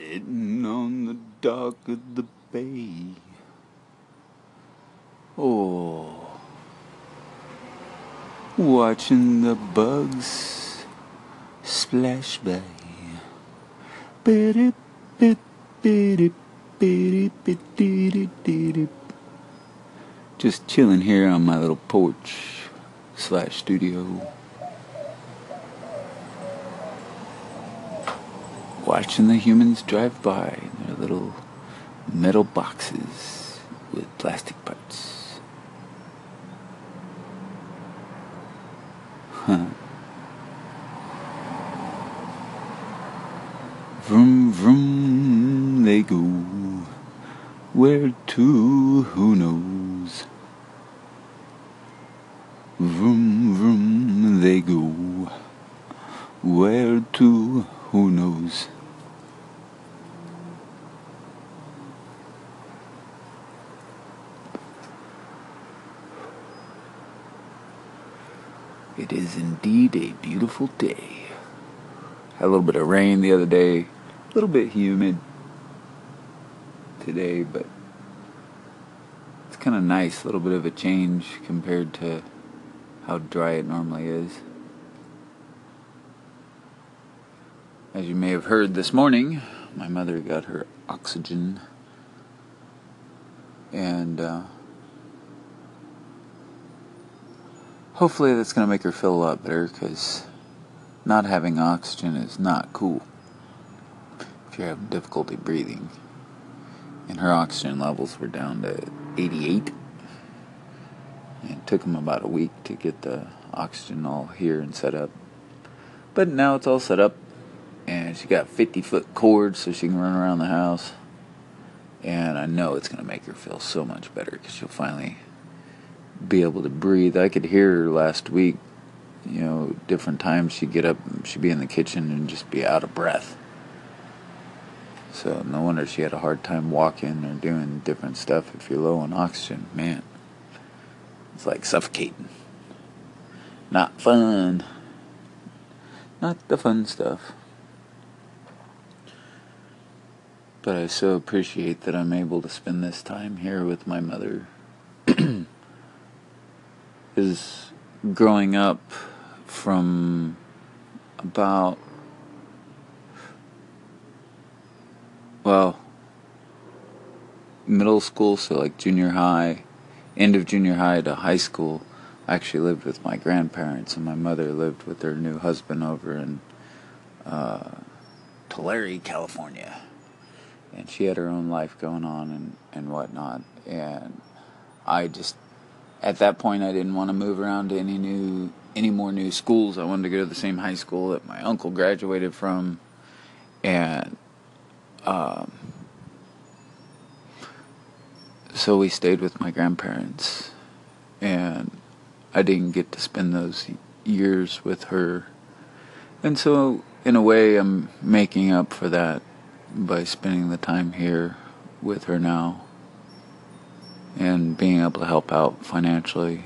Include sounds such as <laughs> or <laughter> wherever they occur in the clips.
Sitting on the dock of the bay. Oh. Watching the bugs splash by. Biddy, biddy, biddy, biddy, biddy, biddy. Just chilling here on my little porch slash studio. Watching the humans drive by in their little metal boxes with plastic parts. Huh. Vroom, vroom, they go. Where to, who knows? Vroom, they go. Where to, who knows? It is indeed a beautiful day. Had a little bit of rain the other day, a little bit humid today, but it's kind of nice, a little bit of a change compared to how dry it normally is. As you may have heard this morning, my mother got her oxygen and uh, hopefully that's going to make her feel a lot better because not having oxygen is not cool if you're having difficulty breathing. And her oxygen levels were down to 88. And it took them about a week to get the oxygen all here and set up. But now it's all set up, and she got 50 foot cords so she can run around the house. And I know it's going to make her feel so much better because she'll finally be able to breathe. I could hear her last week, you know, different times she'd get up, she'd be in the kitchen and just be out of breath. So no wonder she had a hard time walking or doing different stuff if you're low on oxygen. Man, it's like suffocating. Not fun. Not the fun stuff. But I so appreciate that I'm able to spend this time here with my mother. Is growing up from about well middle school so like junior high end of junior high to high school I actually lived with my grandparents and my mother lived with her new husband over in uh, Tulare, California. And she had her own life going on and, and whatnot and I just at that point I didn't want to move around to any new any more new schools. I wanted to go to the same high school that my uncle graduated from, and um, so we stayed with my grandparents, and I didn't get to spend those years with her, and so in a way I'm making up for that by spending the time here with her now and being able to help out financially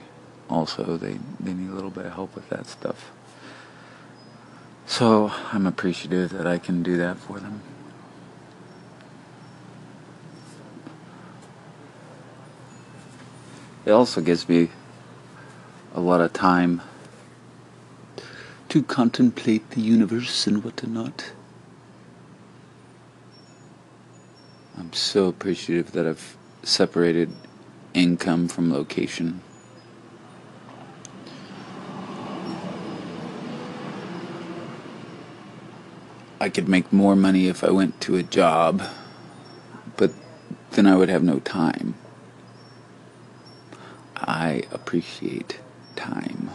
also they they need a little bit of help with that stuff. So i'm appreciative that i can do that for them. It also gives me a lot of time to contemplate the universe and whatnot. I'm so appreciative that i've separated income from location. I could make more money if I went to a job, but then I would have no time. I appreciate time.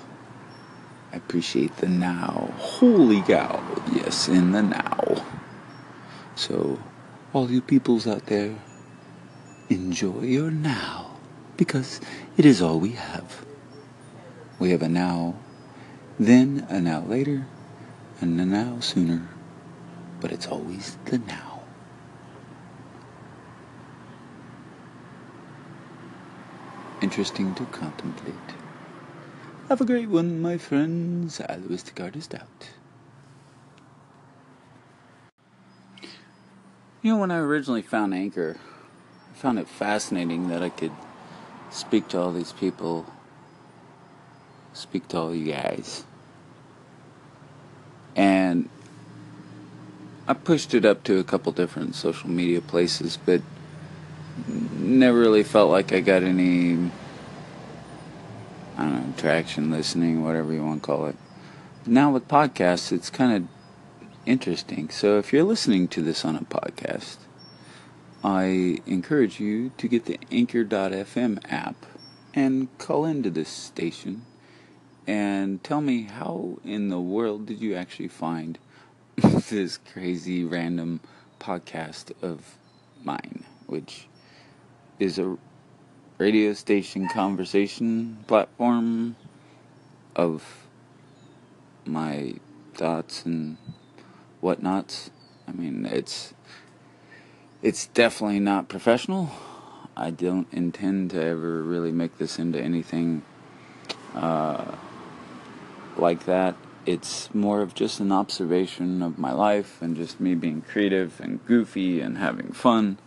I appreciate the now. Holy cow, yes, in the now. So, all you peoples out there, enjoy your now because it is all we have. We have a now, then a now later, and a now sooner, but it's always the now. Interesting to contemplate. Have a great one, my friends. Alois the artist out. You know, when I originally found Anchor, I found it fascinating that I could speak to all these people, speak to all you guys. And I pushed it up to a couple different social media places, but never really felt like I got any, I don't know, traction, listening, whatever you want to call it. Now with podcasts, it's kind of interesting. So if you're listening to this on a podcast, I encourage you to get the Anchor.fm app and call into this station and tell me how in the world did you actually find <laughs> this crazy random podcast of mine, which is a radio station conversation platform of my thoughts and whatnots. I mean, it's it's definitely not professional. I don't intend to ever really make this into anything uh, like that. It's more of just an observation of my life and just me being creative and goofy and having fun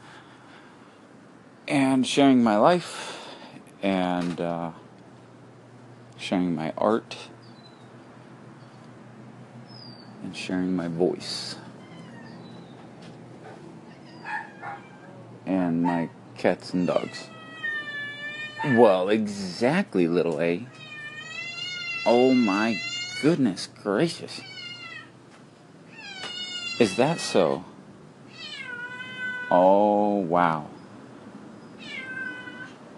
and sharing my life and uh, sharing my art and sharing my voice and my cats and dogs. Well, exactly, little A. Oh my goodness gracious. Is that so? Oh, wow.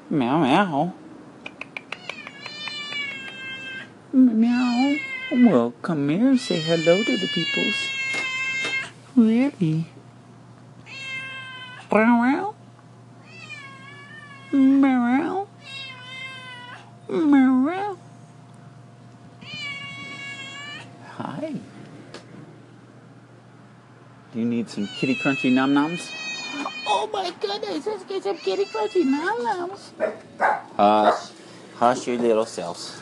Meow meow. Meow. Well, come here and say hello to the peoples. Really? Meow. Meow. Meow. Hi. Do you need some kitty crunchy num nums? Oh my goodness, let's get some kitty crunchy num nums. Hush. Hush your little selves.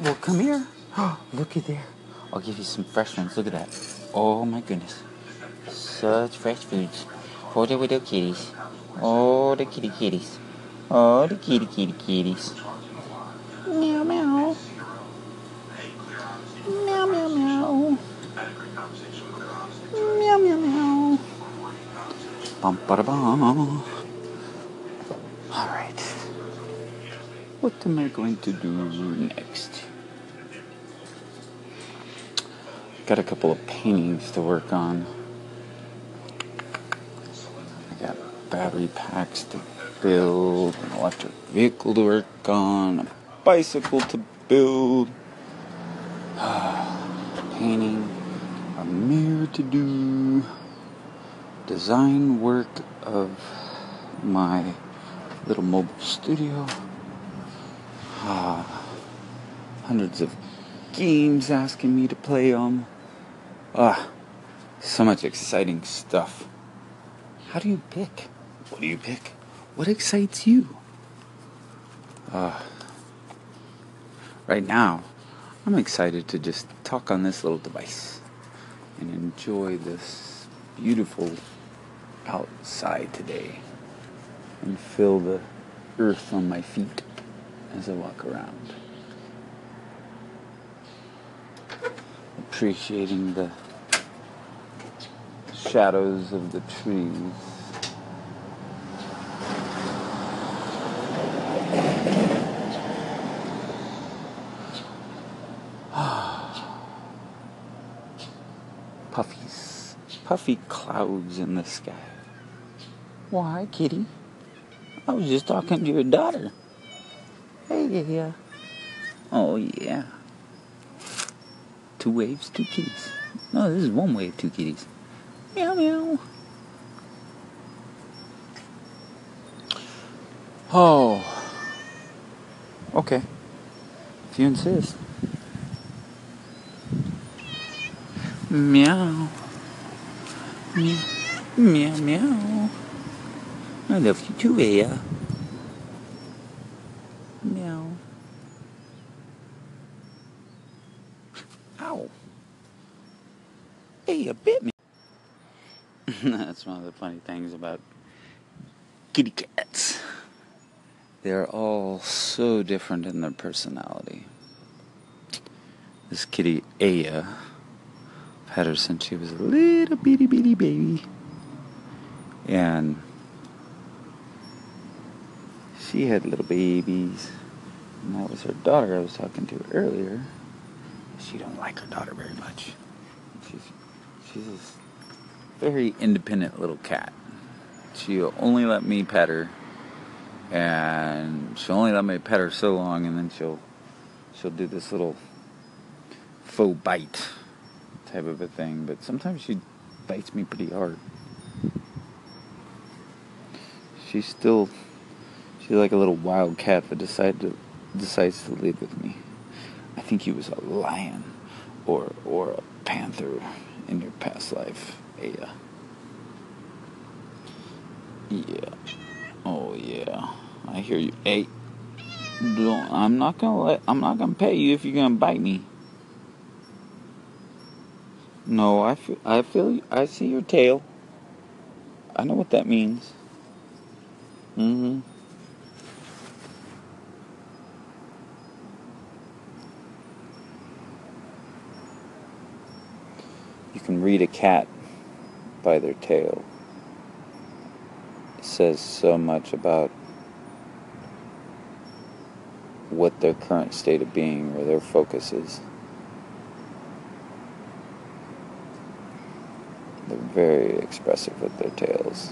Well, come here. <gasps> Look at there. I'll give you some fresh ones. Look at that. Oh my goodness. Such fresh foods for the little kitties. Oh, the kitty kitties. Oh, the kitty kitty kitties. Meow meow. Meow meow meow. Meow meow meow. Bum ba bum. All right. What am I going to do next? Got a couple of paintings to work on. I got battery packs to build, an electric vehicle to work on, a bicycle to build, <sighs> painting, a mirror to do, design work of my little mobile studio, <sighs> hundreds of games asking me to play them. Ah, so much exciting stuff. How do you pick? What do you pick? What excites you? Uh, right now, I'm excited to just talk on this little device and enjoy this beautiful outside today and feel the earth on my feet as I walk around. Appreciating the shadows of the trees. Puffy clouds in the sky. Why, kitty? I was just talking to your daughter. Hey, yeah. Oh, yeah. Two waves, two kitties. No, this is one wave, two kitties. Meow meow. Oh. Okay. If you insist. Meow. Meow. Meow meow. I love you too, Aya. Meow. Ow. Aya bit me. <laughs> That's one of the funny things about kitty cats. They're all so different in their personality. This kitty, Aya, had her since she was a little bitty bitty baby. And she had little babies. And that was her daughter I was talking to earlier. She don't like her daughter very much. She's she's this very independent little cat. She'll only let me pet her, and she'll only let me pet her so long, and then she'll she'll do this little faux bite type of a thing. But sometimes she bites me pretty hard. She's still she's like a little wild cat that decided to decides to live with me. I think he was a lion or or a panther in your past life. Yeah. Yeah. Oh yeah. I hear you. Hey. I'm not gonna let. I'm not gonna pay you if you're gonna bite me. No, I feel. I feel. I see your tail. I know what that means. Mm-hmm. You can read a cat by their tail. It says so much about what their current state of being or their focus is. They're very expressive with their tails.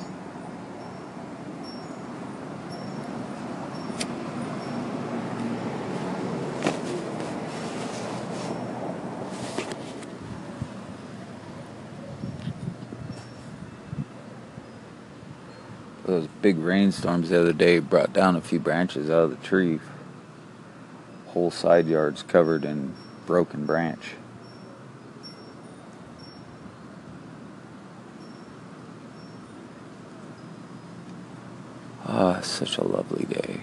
those big rainstorms the other day brought down a few branches out of the tree. Whole side yards covered in broken branch. Ah, such a lovely day.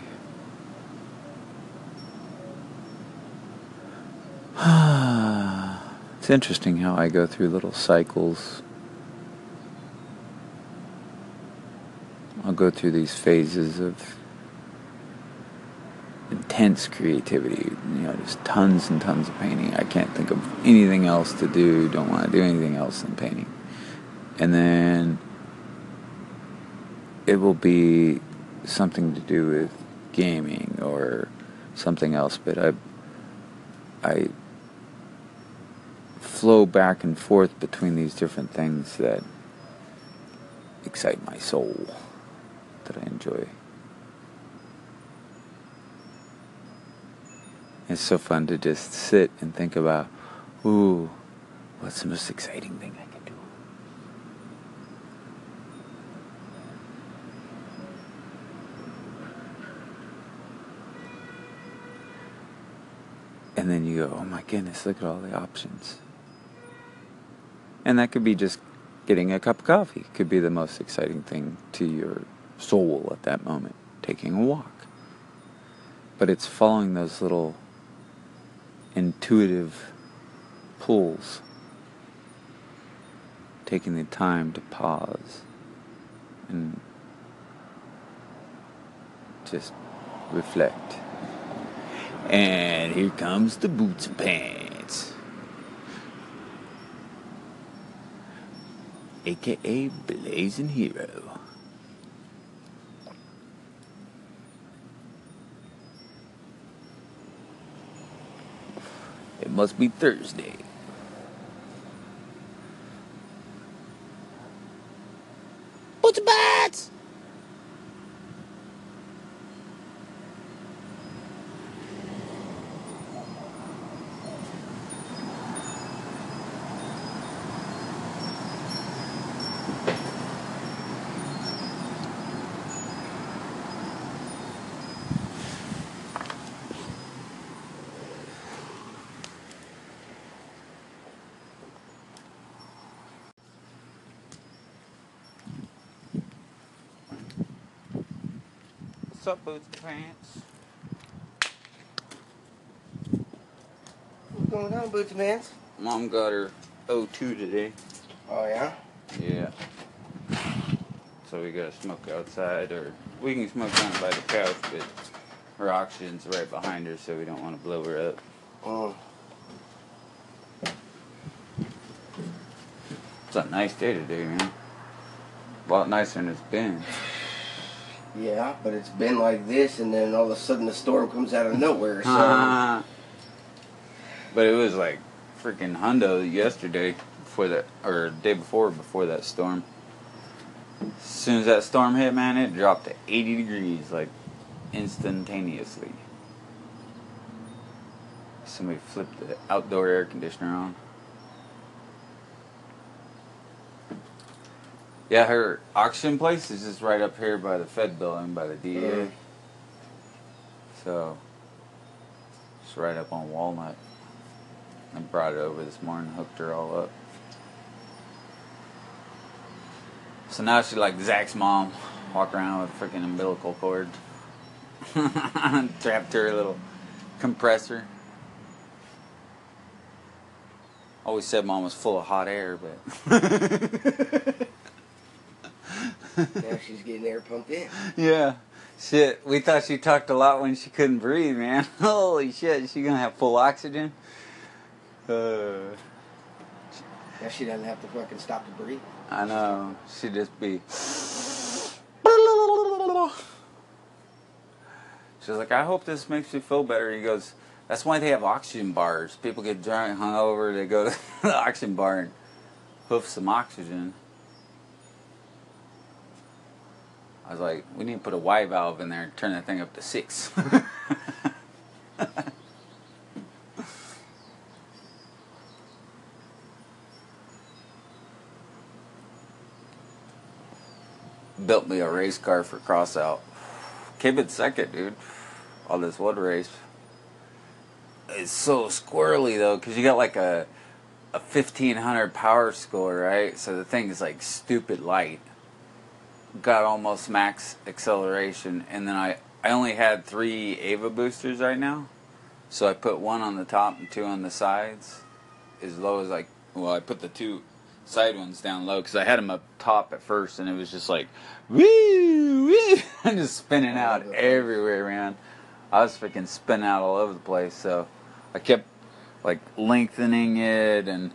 <sighs> it's interesting how I go through little cycles I'll go through these phases of intense creativity, you know, just tons and tons of painting. I can't think of anything else to do, don't want to do anything else than painting. And then it will be something to do with gaming or something else, but I I flow back and forth between these different things that excite my soul that I enjoy. It's so fun to just sit and think about, ooh, what's the most exciting thing I can do? And then you go, oh my goodness, look at all the options. And that could be just getting a cup of coffee, could be the most exciting thing to your soul at that moment, taking a walk. But it's following those little intuitive pulls, taking the time to pause and just reflect. And here comes the boots and pants. AKA Blazing Hero. It must be Thursday. What's the bats? What's up, boots pants? What's going on, boots pants? Mom got her O2 today. Oh yeah. Yeah. so we gotta smoke outside, or we can smoke down by the couch, but her oxygen's right behind her, so we don't want to blow her up. Oh, It's a nice day today, man. A lot nicer than it's been. Yeah, but it's been like this, and then all of a sudden the storm comes out of nowhere. So <laughs> but it was like freaking hundo yesterday before that, or day before before that storm. As soon as that storm hit, man, it dropped to 80 degrees like instantaneously. Somebody flipped the outdoor air conditioner on. Yeah, her auction place is just right up here by the Fed building, by the DA. Mhm. So, it's right up on Walnut. I brought it over this morning, hooked her all up. So now she's like Zach's mom, walk around with a freaking umbilical cord. <laughs> Trapped her little compressor. Always said mom was full of hot air, but <laughs> <laughs> <laughs> now she's getting air pumped in. yeah. Shit, we thought she talked a lot when she couldn't breathe, man. <laughs> Holy shit, she gonna have full oxygen? Uh, Now she doesn't have to fucking stop to breathe. I know. She'd just be. She's like, I hope this makes you feel better. He goes, That's why they have oxygen bars. People get drunk, hungover, they go to <laughs> the oxygen bar and hoof some oxygen. I was like, we need to put a Y valve in there and turn that thing up to six. <laughs> Built me a race car for Crossout. Came in second, dude. On this one race. It's so squirrely though, because you got like a a fifteen hundred power score, right? So the thing is like stupid light. Got almost max acceleration, and then I I only had three Ava boosters right now, so I put one on the top and two on the sides, as low as like. Well, I put the two side ones down low because I had them up top at first, and it was just like, woo, woo, I'm just spinning out everywhere, man. I was freaking spinning out all over the place, so I kept like lengthening it, and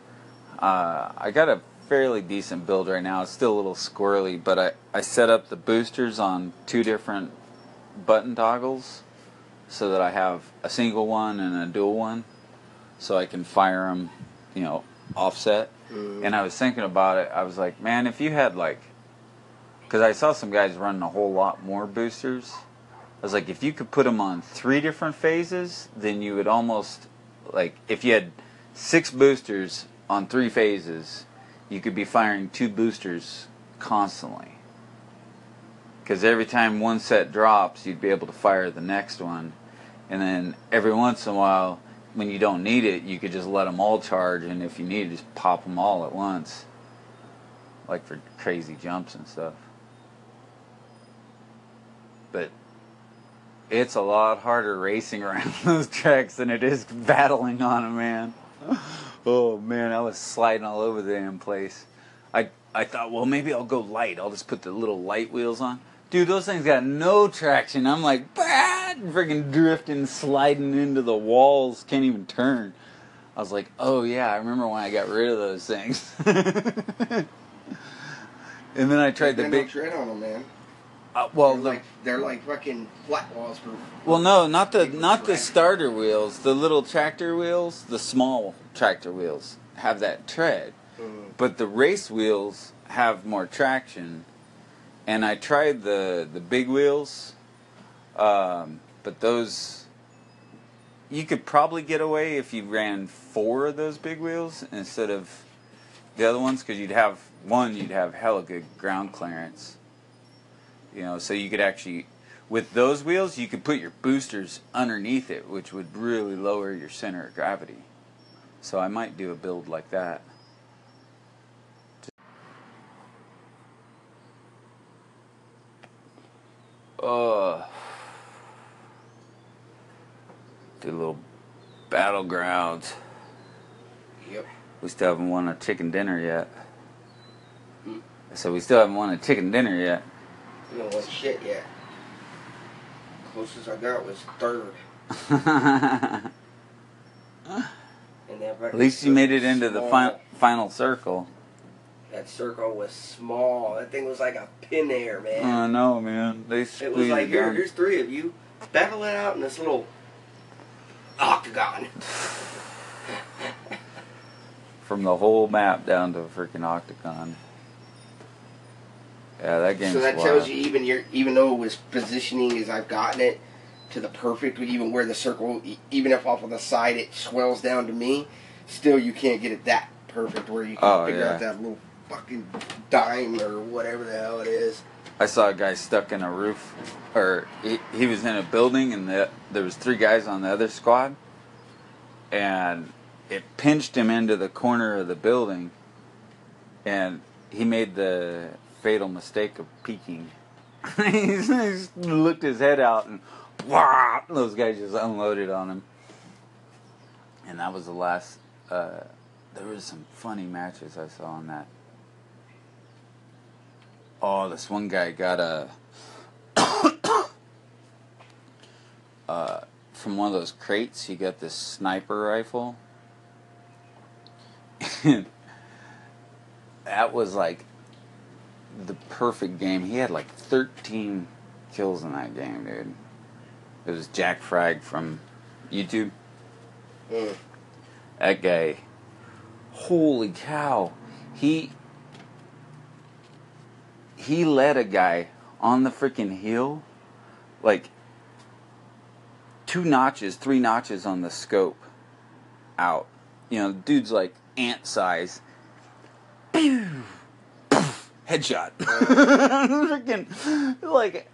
uh, I got a fairly decent build right now. It's still a little squirrely, but I I set up the boosters on two different button toggles, so that I have a single one and a dual one, so I can fire them, you know, offset. Mm. And I was thinking about it. I was like, man, if you had like, because I saw some guys running a whole lot more boosters. I was like, if you could put them on three different phases, then you would almost like if you had six boosters on three phases, you could be firing two boosters constantly. Because every time one set drops, you'd be able to fire the next one, and then every once in a while, when you don't need it, you could just let them all charge, and if you need, it, just pop them all at once, like for crazy jumps and stuff. But it's a lot harder racing <laughs> around those tracks than it is battling on them, man. <laughs> Oh man, I was sliding all over the damn place. I I thought, well, maybe I'll go light. I'll just put the little light wheels on. Dude, those things got no traction. I'm like, bah, freaking drifting, sliding into the walls, can't even turn. I was like, oh yeah, I remember when I got rid of those things. <laughs> and then I tried the big. no tread on them, man. Uh, well, they're the like they're like fucking flat walls for. Well, no, not the not the starter wheels. The little tractor wheels, the small tractor wheels have that tread, Mm. but the race wheels have more traction. And I tried the the big wheels, um, but those you could probably get away if you ran four of those big wheels instead of the other ones, because you'd have one, you'd have hella good ground clearance. You know, so you could actually with those wheels, you could put your boosters underneath it, which would really lower your center of gravity. So I might do a build like that. Uh, do a little battlegrounds. Yep. We still haven't won a chicken dinner yet. Mm. So we still haven't won a chicken dinner yet. Don't want shit yet. Closest I got was third. <laughs> At And that least you made it into the small. fi- final circle. That circle was small. That thing was like a pin air, man. Oh know, man! They it was like, it here, here's three of you. Battle it out in this little octagon. <laughs> from the whole map down to a freaking octagon. Yeah, that game. So that wild. tells you even your even though it was positioning as I've gotten it to the perfect, even where the circle, even if off of the side it swells down to me, still you can't get it that perfect where you can Oh, figure yeah. out that little fucking dime or whatever the hell it is. I saw a guy stuck in a roof, or he, he was in a building, and the, there was three guys on the other squad, and it pinched him into the corner of the building, and he made the fatal mistake of peeking. <laughs> he looked his head out, and wah, those guys just unloaded on him. And that was the last. Uh, there was some funny matches I saw on that. Oh, this one guy got a <coughs> uh, from one of those crates. He got this sniper rifle. That was like the perfect game. He had like 13 kills in that game, dude. It was Jack Frag from YouTube. Mm. That guy, holy cow, he he led a guy on the freaking hill, like two notches, three notches on the scope out. You know, dude's like ant size. Headshot. <laughs> freaking like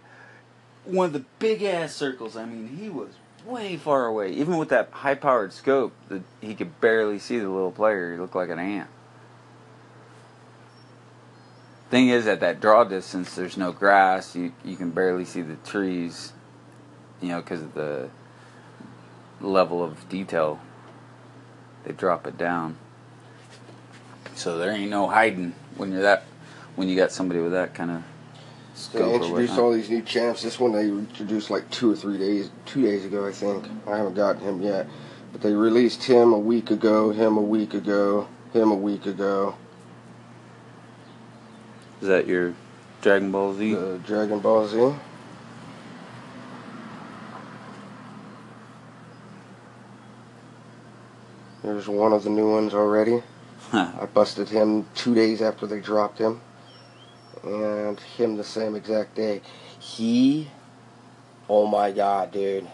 one of the big ass circles. I mean, he was way far away. Even with that high powered scope, the, he could barely see the little player. He looked like an ant. Thing is, at that draw distance, there's no grass. You you can barely see the trees. You know, because of the level of detail. They drop it down. So there ain't no hiding when you're that when you got somebody with that kind of They introduced all these new champs. This one they introduced like two or three days, two days ago, I think. I haven't gotten him yet, but they released him a week ago, him a week ago, him a week ago. Is that your Dragon Ball Z? The Dragon Ball Z. There's one of the new ones already. I busted him two days after they dropped him, and him the same exact day. He, oh my god, dude.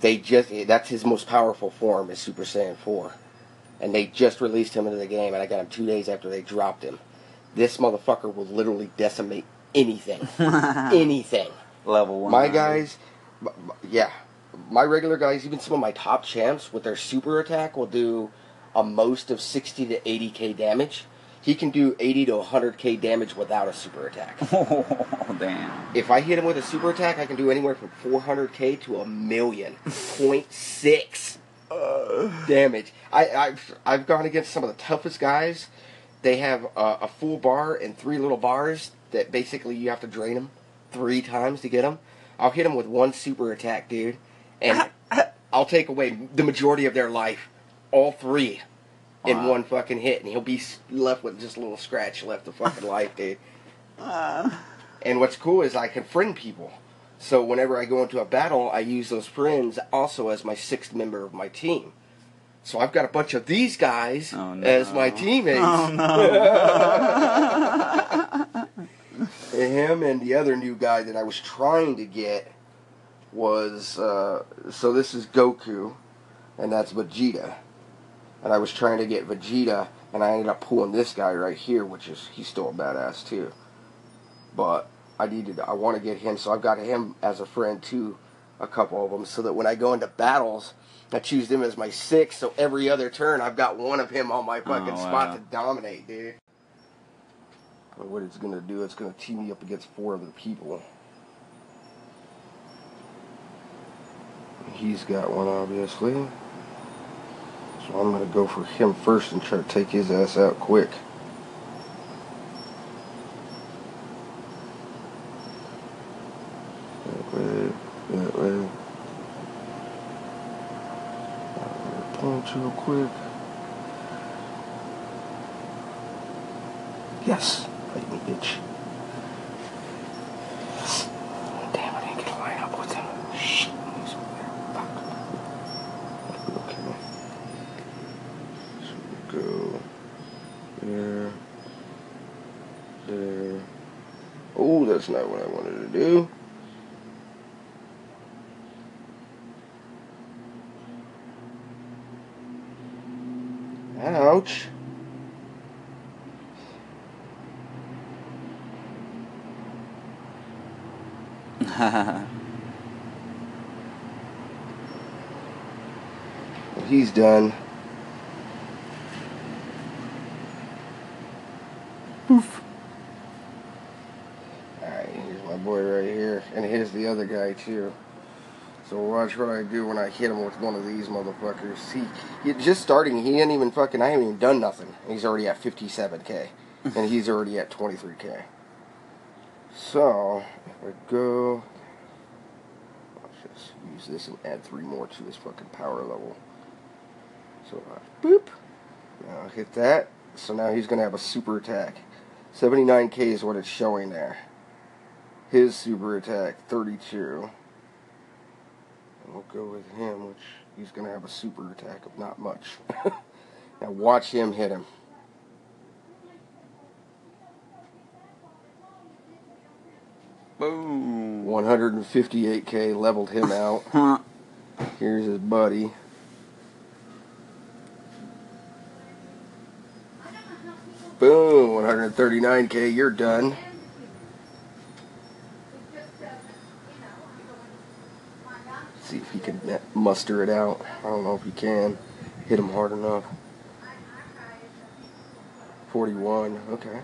They just, that's his most powerful form is Super Saiyan 4. And they just released him into the game, and I got him two days after they dropped him. This motherfucker will literally decimate anything. <laughs> anything. Level one. My guys, yeah, my regular guys, even some of my top champs with their super attack will do a most of 60 to 80k damage. He can do 80 to 100k damage without a super attack. <laughs> Oh damn. If I hit him with a super attack, I can do anywhere from 400k to a million. <laughs> Point six damage. I, I've I've gone against some of the toughest guys. They have a, a full bar and three little bars that basically you have to drain them three times to get them. I'll hit them with one super attack, dude, and <laughs> I'll take away the majority of their life, all three, in one fucking hit, and he'll be left with just a little scratch left of fucking <laughs> life, dude. And what's cool is I can friend people. So whenever I go into a battle, I use those friends also as my sixth member of my team. So I've got a bunch of these guys Oh, no. as my teammates. Oh no. <laughs> Him and the other new guy that I was trying to get was uh, so this is Goku, and that's Vegeta. And I was trying to get Vegeta, and I ended up pulling this guy right here, which is he's still a badass too. But I needed, I want to get him, so I've got him as a friend too, a couple of them, so that when I go into battles, I choose them as my six. So every other turn, I've got one of him on my oh, fucking Oh, spot wow. to dominate, dude. But what it's gonna do, it's gonna team me up against four other people. He's got one, obviously. So I'm going to go for him first and try to take his ass out quick. That way, that way. Punch real quick. Yes, fight me, bitch. <laughs> He's done. Poof. Alright, here's my boy right here. And here's the other guy too. So watch what I do when I hit him with one of these motherfuckers. He, he just starting, he ain't even fucking, I haven't even done nothing. He's already at 57k. and he's already at 23k. So, if I go, let's just use this and add three more to this fucking power level. So, I, boop. Now I hit that. So now he's going to have a super attack. 79k is what it's showing there. His super attack, 32. And we'll go with him, which he's going to have a super attack of not much. <laughs> now watch him hit him. Boom. 158k leveled him out. <laughs> Here's his buddy. Boom, 139k, you're done. See if he can muster it out. I don't know if he can. Hit him hard enough. 41, okay.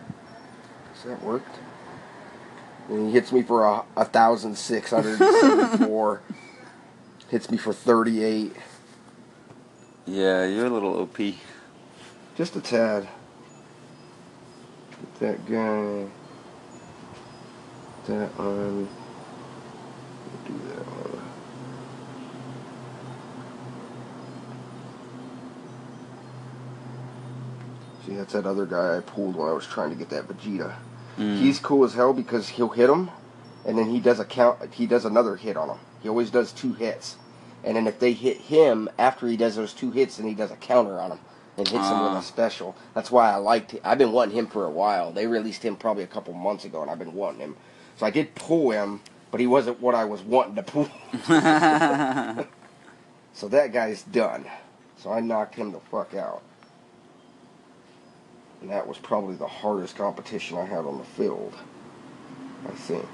So that worked. And he hits me for a, a thousand six hundred seventy-four. <laughs> hits me for thirty-eight. Yeah, you're a little OP. Just a tad. Get that guy. That one. Do that one. See, that's that other guy I pulled when I was trying to get that Vegeta. Mm. He's cool as hell because he'll hit him, and then he does a count. He does another hit on him. He always does two hits, and then if they hit him after he does those two hits, then he does a counter on him and hits him with Ah. a special. That's why I liked. Him. I've been wanting him for a while. They released him probably a couple months ago, and I've been wanting him. So I did pull him, but he wasn't what I was wanting to pull. <laughs> <laughs> so that guy's done. So I knocked him the fuck out. And that was probably the hardest competition I had on the field. I think.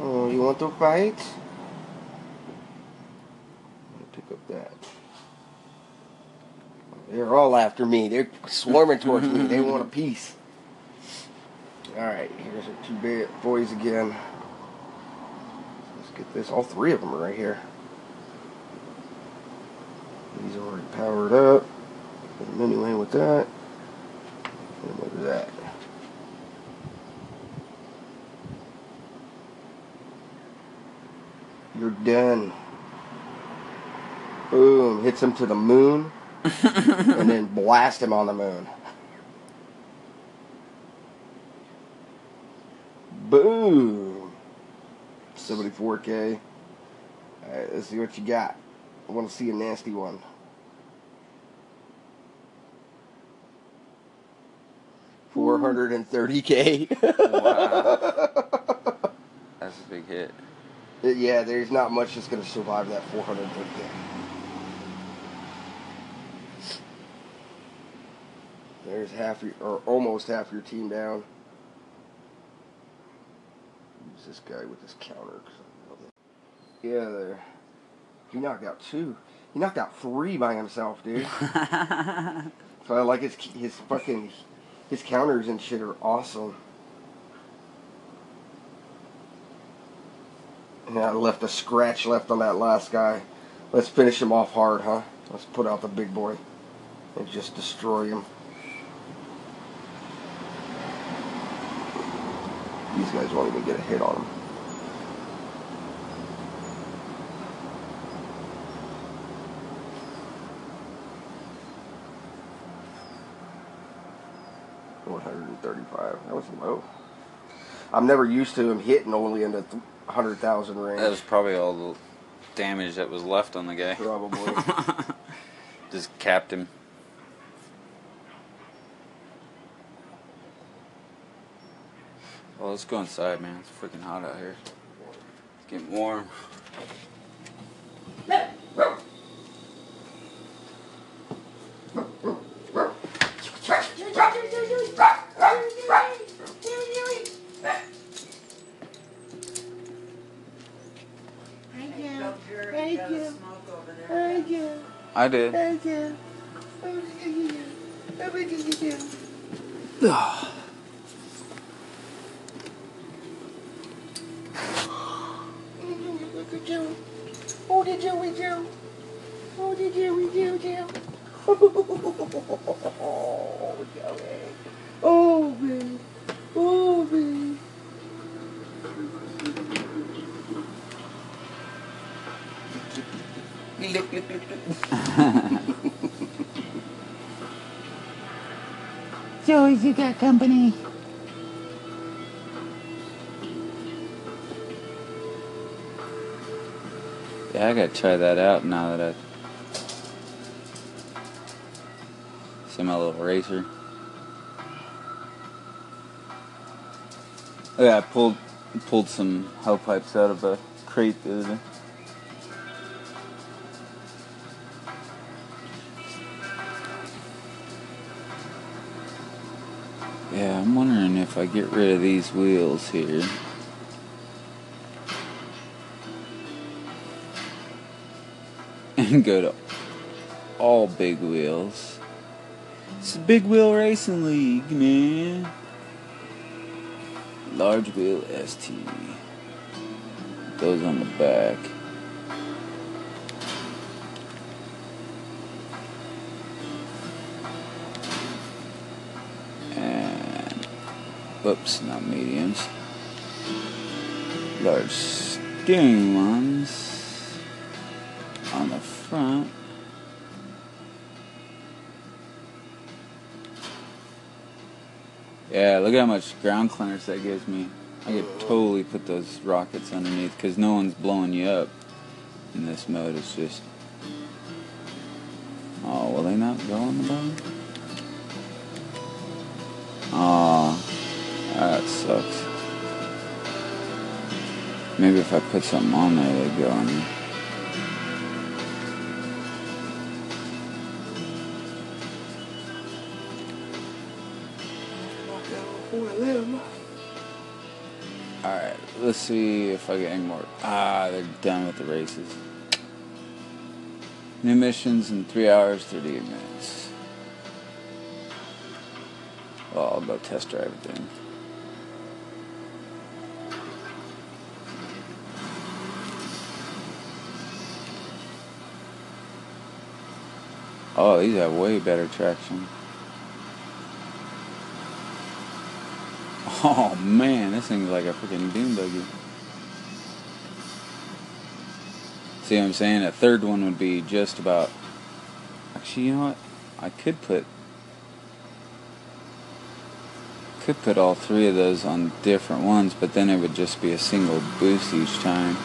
Oh, you want to fight? Pick up that. They're all after me. They're swarming towards me. They want a <laughs> piece. Alright, here's our two boys again. Let's get this. All three of them are right here. These are already powered up. Put them anyway with that. And look at that. You're done. Boom. Hits him to the moon. <laughs> and then blast him on the moon. Boom. 74k. Alright, uh, let's see what you got. I want to see a nasty one. Four hundred and thirty k. Wow. <laughs> That's a big hit. Uh, yeah, there's not much that's going to survive that 430k. There's half your, or almost half your team down. Use this guy with this counter. 'cause I know that- Yeah, there. He knocked out two. He knocked out three by himself, dude. <laughs> so I like his his fucking his counters and shit are awesome. Yeah, I left a scratch left on that last guy. Let's finish him off hard, huh? Let's put out the big boy. and just destroy them. These guys won't even get a hit on them. One hundred and thirty-five. That was low. I'm never used to him hitting only in the hundred thousand range. That was probably all the damage that was left on the guy. Probably. <laughs> Just capped him. Let's go inside, man. It's freaking hot out here. It's getting warm. Thank you. Thank you. Thank you. I <sighs> did. Oh. Thank you. Thank you. Oh, did you, we do? Oh, did you, we do, Joe? Oh, Joey. Oh, babe. Oh, babe. Joey, you got company. Yeah, I gotta try that out now that I see my little racer. Oh, yeah, I pulled pulled some hell pipes out of a crate the other day. If I get rid of these wheels here. <laughs> and go to all big wheels. It's a big wheel racing league, man. Large wheel ST. Goes on the back. Whoops, not mediums. Large steering ones on the front. Yeah, look at how much ground clearance that gives me. I could totally put those rockets underneath because no one's blowing you up in this mode. It's just. Oh, will they not go on the bottom? Oh, that sucks. Maybe if I put something on there, they'd go on there. Alright, let's see if I get any more. Ah, they're done with the races. New missions in 3 hours, 38 minutes. Well, I'll go test drive it then. Oh, these have way better traction. Oh man, this thing's like a freaking dune buggy. See what I'm saying? A third one would be just about. Actually, you know what? I could put. Could put all three of those on different ones, but then it would just be a single boost each time.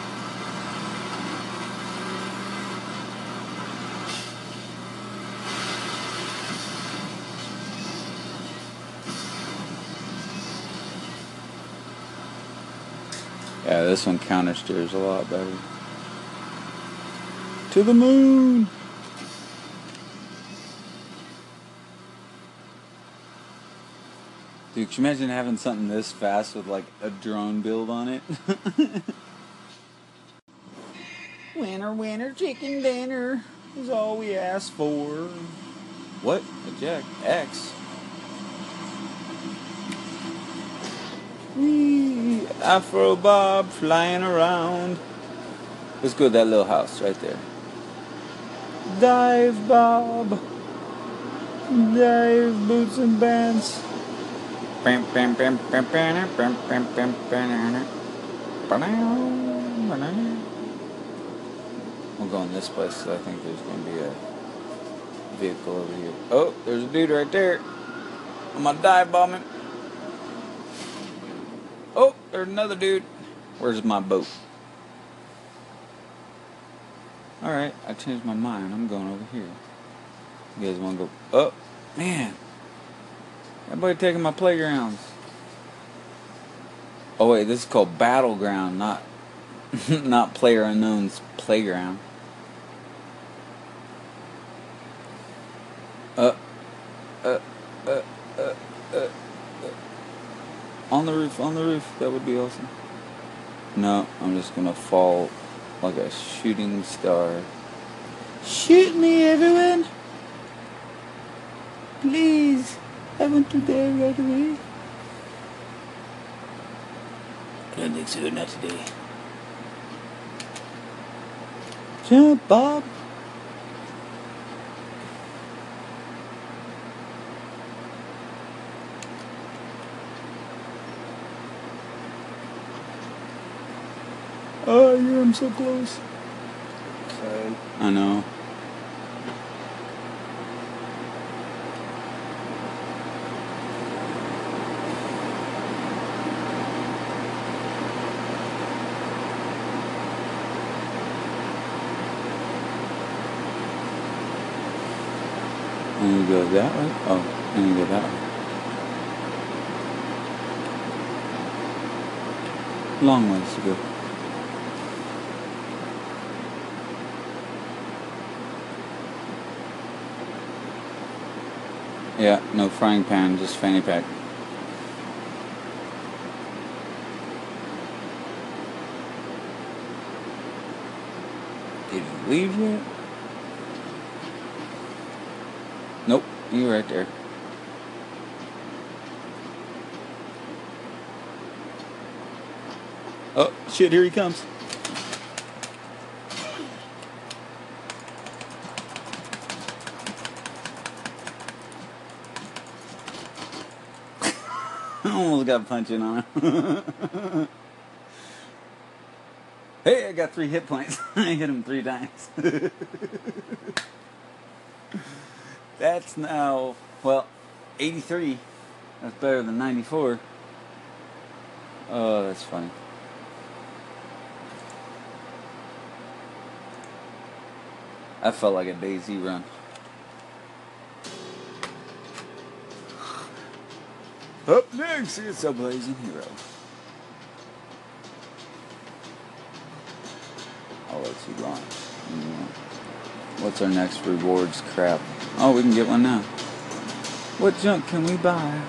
This one counter steers a lot better. To the moon! Dude, can you imagine having something this fast with like a drone build on it? <laughs> winner, winner, chicken dinner is all we ask for. What? Eject. X. Whee! Afro Bob flying around. Let's go to that little house right there. Dive Bob. Dive Boots and Bands. We'll go in this place because I think there's going to be a vehicle over here. Oh, there's a dude right there. I'm going to dive bomb him. Oh, there's another dude. Where's my boat? Alright, I changed my mind. I'm going over here. You guys wanna go? Oh, man. Everybody taking my playgrounds. Oh wait, this is called Battleground, not <laughs> not Player Unknown's playground. Uh, uh, uh, uh, uh, uh. On the roof, on the roof. That would be awesome. No, I'm just gonna fall like a shooting star. Shoot me, everyone! Please, I want to die right away. I don't think so, not today. Jump, Bob! Oh, yeah, I'm so close. Same. I know. And you go that way? Oh, and you go that way. Long ways to go. Yeah, no frying pan, just fanny pack. Did you leave yet? Nope, you right there. Oh, shit, here he comes. Punching on him. <laughs> hey, I got three hit points. <laughs> I hit him three times. <laughs> That's now, well, 83. That's better than 94. Oh, that's funny. I felt like a Daisy run. Up next, it's a blazing hero. I'll let you launch. What's our next rewards crap? Oh, we can get one now. What junk can we buy?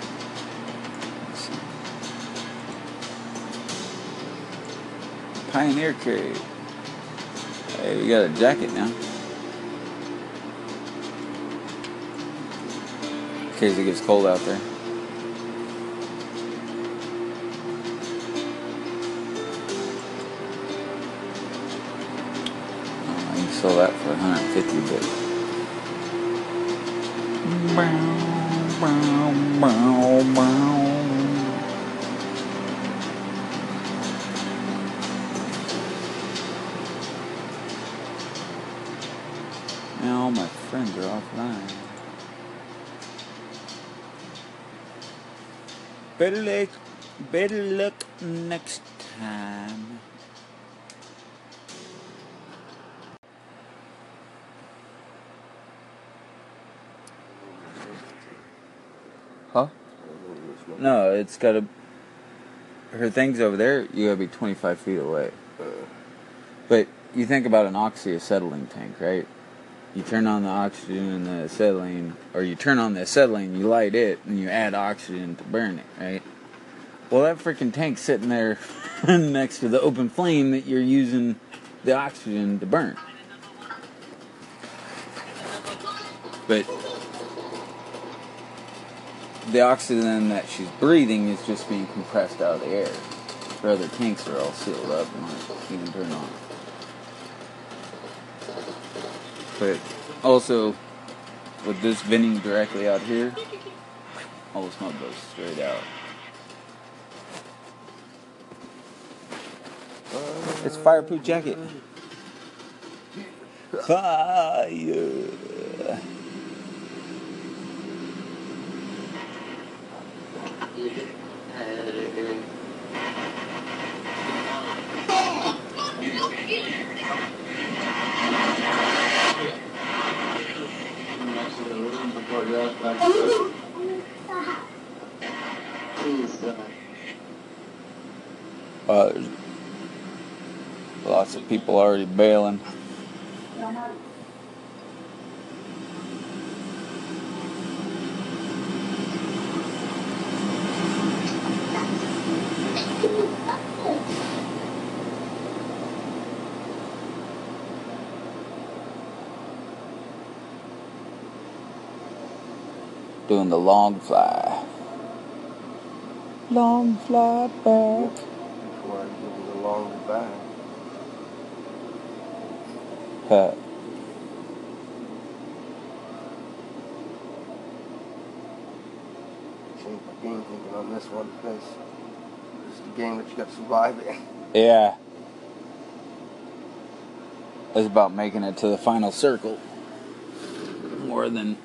Pioneer Crate. Hey, we got a jacket now. In case it gets cold out there. Sell that for 150 bits. Bow, bow, bow, bow. Now my friends are offline. Better luck, better luck next time. Huh? No, it's got to. Her thing's over there. You gotta be 25 feet away. But you think about an oxyacetylene tank, right? You turn on the oxygen and the acetylene, or you turn on the acetylene, you light it, and you add oxygen to burn it, right? Well, that freaking tank's sitting there <laughs> next to the open flame that you're using the oxygen to burn. But the oxygen that she's breathing is just being compressed out of the air. Her other tanks are all sealed up and aren't even turned on. But also, with this venting directly out here, all the smoke goes straight out. It's fireproof jacket. Fire. Uh, there's lots of people already bailing. Doing the long fly. Long fly back. Before I give you the long goodbye. Huh. Change my game this one because it's the game that you got to survive in. Yeah. It's about making it to the final circle. More than.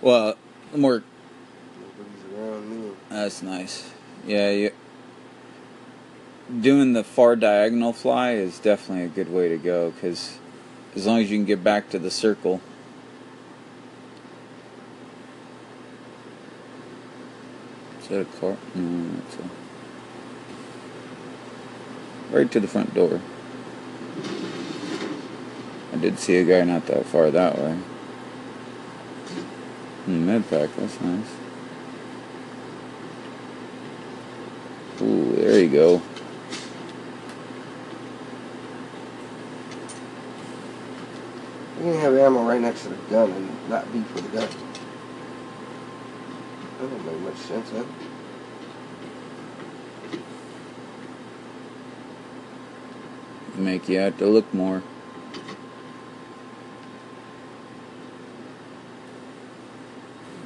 Well, more. Nobody's around me. That's nice. Yeah, you. Doing the far diagonal fly is definitely a good way to go because as long as you can get back to the circle. That a car? No, it's a. Right to the front door. I did see a guy not that far that way. Hmm, med pack, that's nice. Ooh, there you go. You can have ammo right next to the gun and not be for the gun. Don't make much sense, huh? Make you have to look more.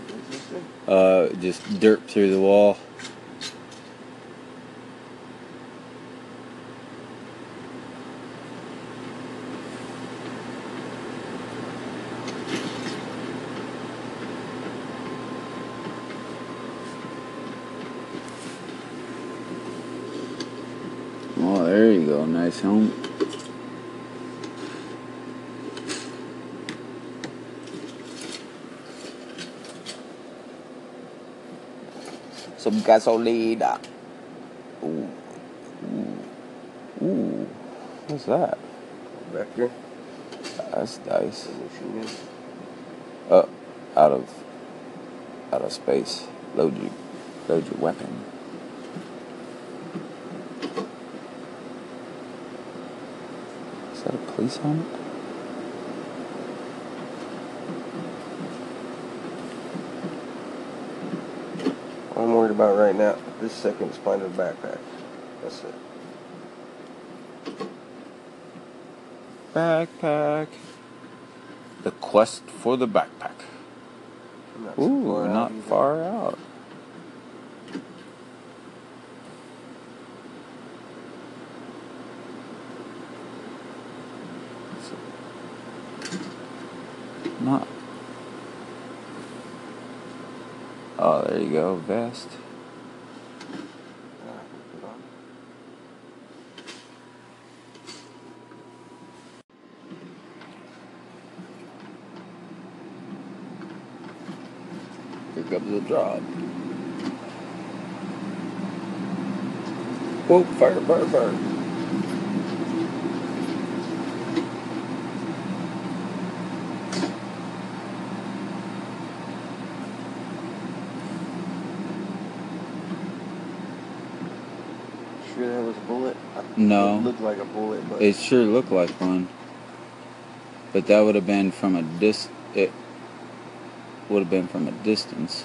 What's this thing? Uh, just dirt through the wall. Oh, there you go. Nice home. Some gasolina. Ooh. Ooh. Ooh. What's that? Vector. That's nice. Machine gun. Uh, out of out of space. Load your load your weapon. Is that a police? All I'm worried about right now, this second, is finding a backpack. That's it. Backpack. The quest for the backpack. Not Ooh, far out not either. far out. Not. Go, vest. Here comes the drop. Whoa, fire, fire, fire. Sure that was a bullet? No. It looked like a bullet, but It sure looked like one. But that would have been from a dis. It would have been from a distance,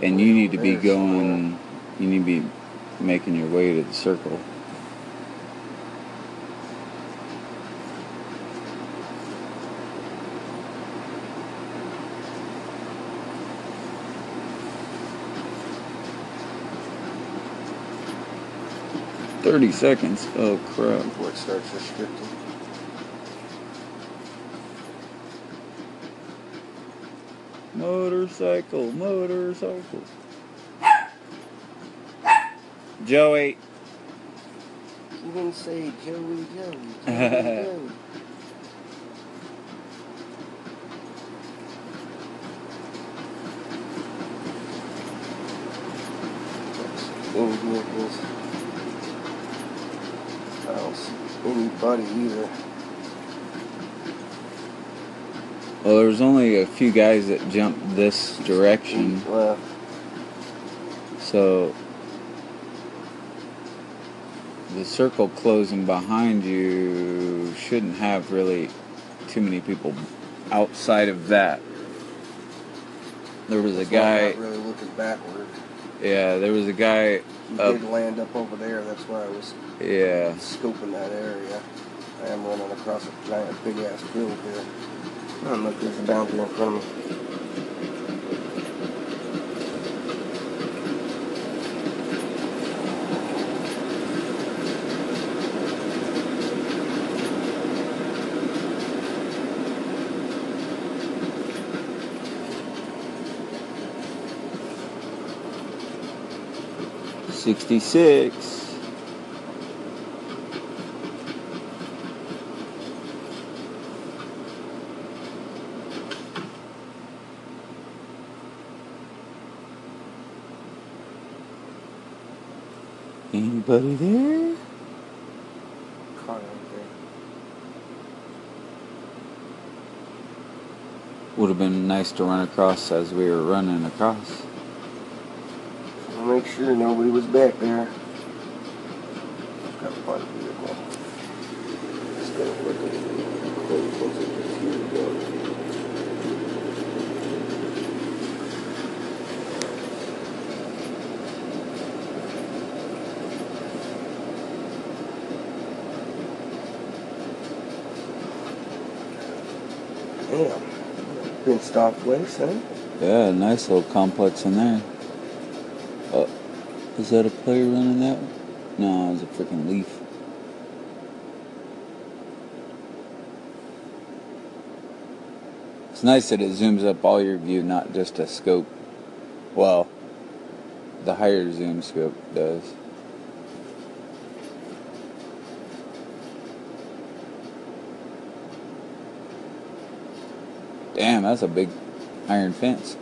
and you need to be uh, going. You need to be making your way to the circle. 30 seconds. Oh, crap. before it starts restricting. Motorcycle, motorcycle. Joey. You didn't say Joey Joey. Joey Joey. Any vehicles. I don't see anybody either. Well, there was only a few guys that jumped this direction, left. so the circle closing behind you shouldn't have really too many people outside of that. There was a That's why I'm guy, really looking backward. Yeah, there was a guy, He Up. did land up over there. That's why I was yeah, scoping that area. I am running across a giant big ass field here. Oh, look, there's a boundary in front of me. Sixty-six. Anybody there? Car right there. Would have been nice to run across as we were running across. I'll sure nobody was back there. Got a fun vehicle. Just gotta look at it. Close once it here. Damn. Fenced off place, huh? Yeah, nice little complex in there. Is that a player running that? No, it was a freaking leaf. It's nice that it zooms up all your view, not just a scope. Well, the higher zoom scope does. Damn, that's a big iron fence.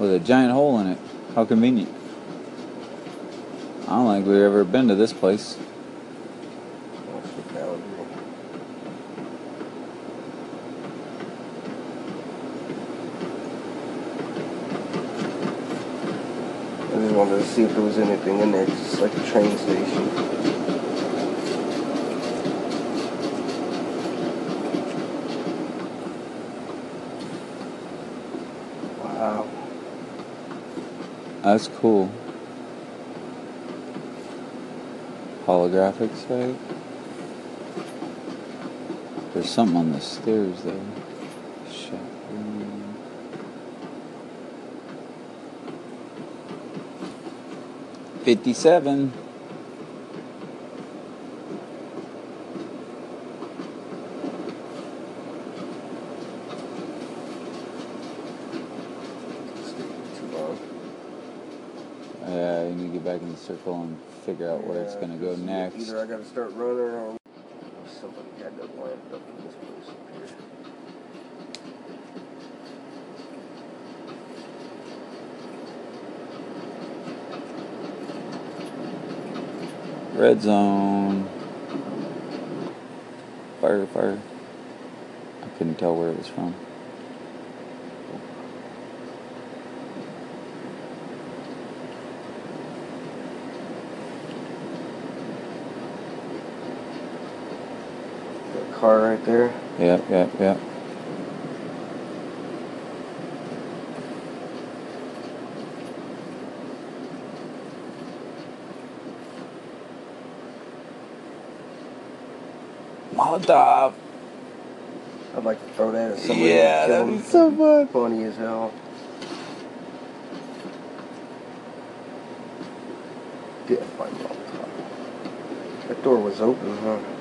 With a giant hole in it. How convenient. I don't think we've ever been to this place. I just wanted to see if there was anything in there, just like a train station. That's cool. Holographic sight. There's something on the stairs though. Fifty-seven. It's taking too long. Yeah, you need to get back in the circle and figure out where it's gonna go 'cause next. Either I gotta start running or somebody had to land up in this place up here. Red zone. Fire, fire. I couldn't tell where it was from. That car right there. Yep, yep, yep. Molotov. I'd like to throw that at somebody. Yeah, that'd be so fun. funny as hell. That door was open, huh?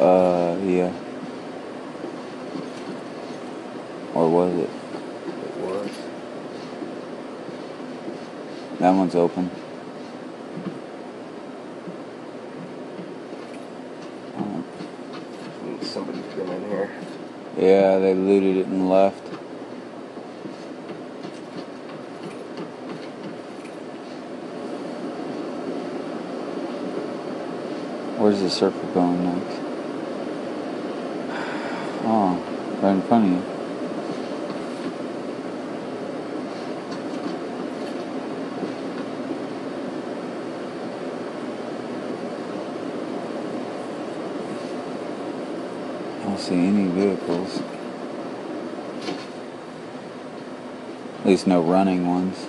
Uh, yeah. Or was it? It was. That one's open. Somebody's been in here. Yeah, they looted it and left. Where's the circle going next? Oh, right in front of you. I don't see any vehicles. At least no running ones.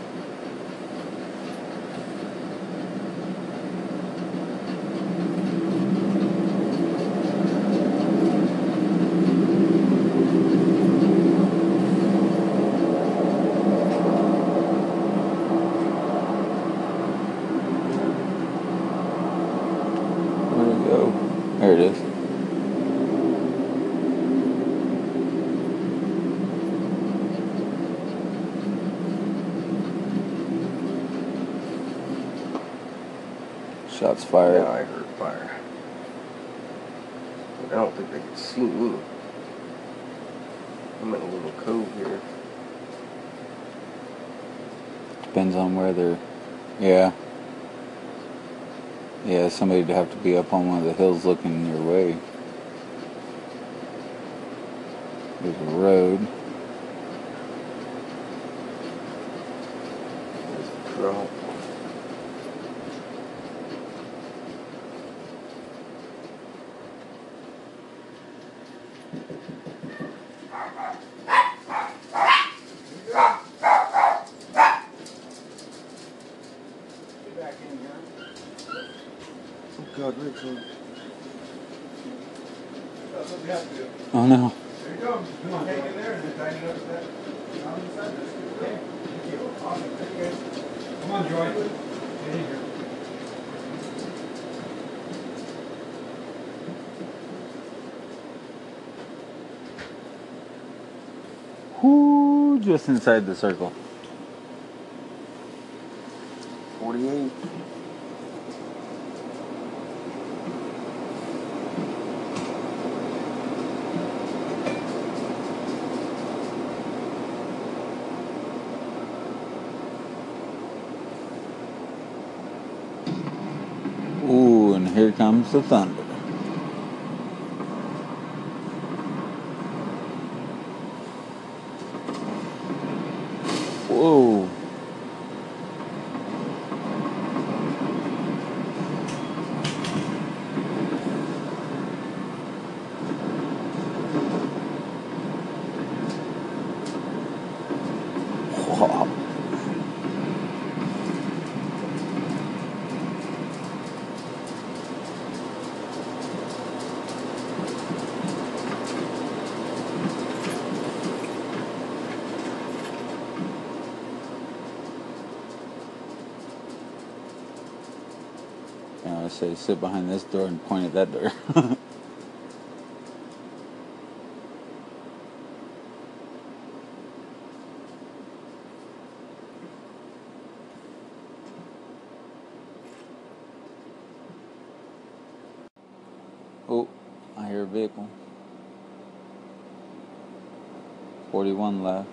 Where'd it go? There it is. Shots Yeah. I heard fire. But I don't think they can see me. I'm in a little cove here. Depends on where they're. Yeah. Yeah, somebody'd have to be up on one of the hills looking your way. There's a road. There's the drop. Oh God, Richard. Oh no. There you go. Come on, hang in there and then tighten it up with that. on the side. Okay. Thank you. Awesome. Thank you guys. Come on, Joy. Get in here. Whoo, just inside the circle. 48. Ooh, and here comes the thunder. Whoa. Wow. Yeah, I say sit behind this door and point at that door. <laughs> oh, I hear a vehicle. 41 left.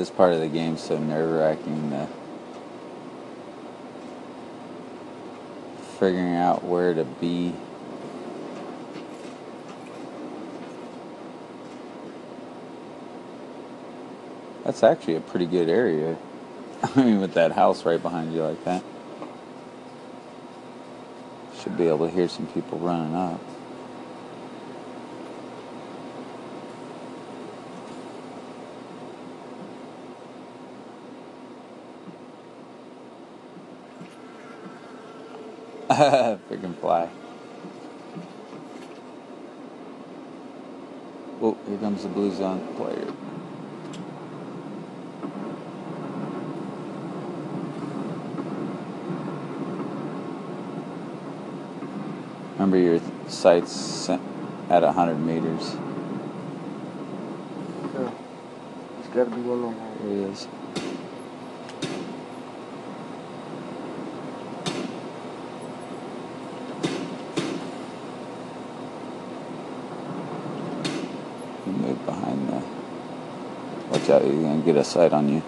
This part of the game's so nerve wracking. The figuring out where to be. That's actually a pretty good area. <laughs> I mean, with that house right behind you like that. Should be able to hear some people running up. <laughs> Freaking fly. Oh, here comes the Blue Zone player. Remember your sights at 100 meters. So, he's got to be in there. There he is. You move behind the. Out, he's gonna get a sight on you.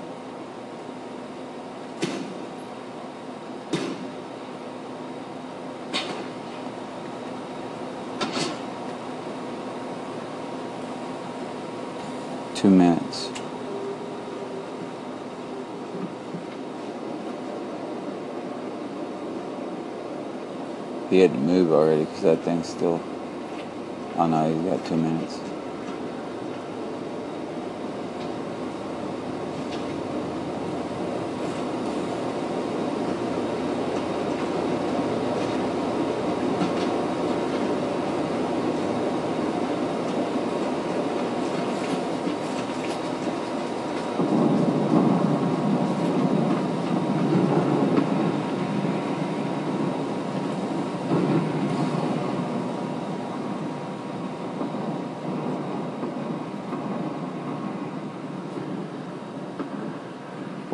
Two minutes. He had to move already because that thing's still. Oh no, he's got two minutes.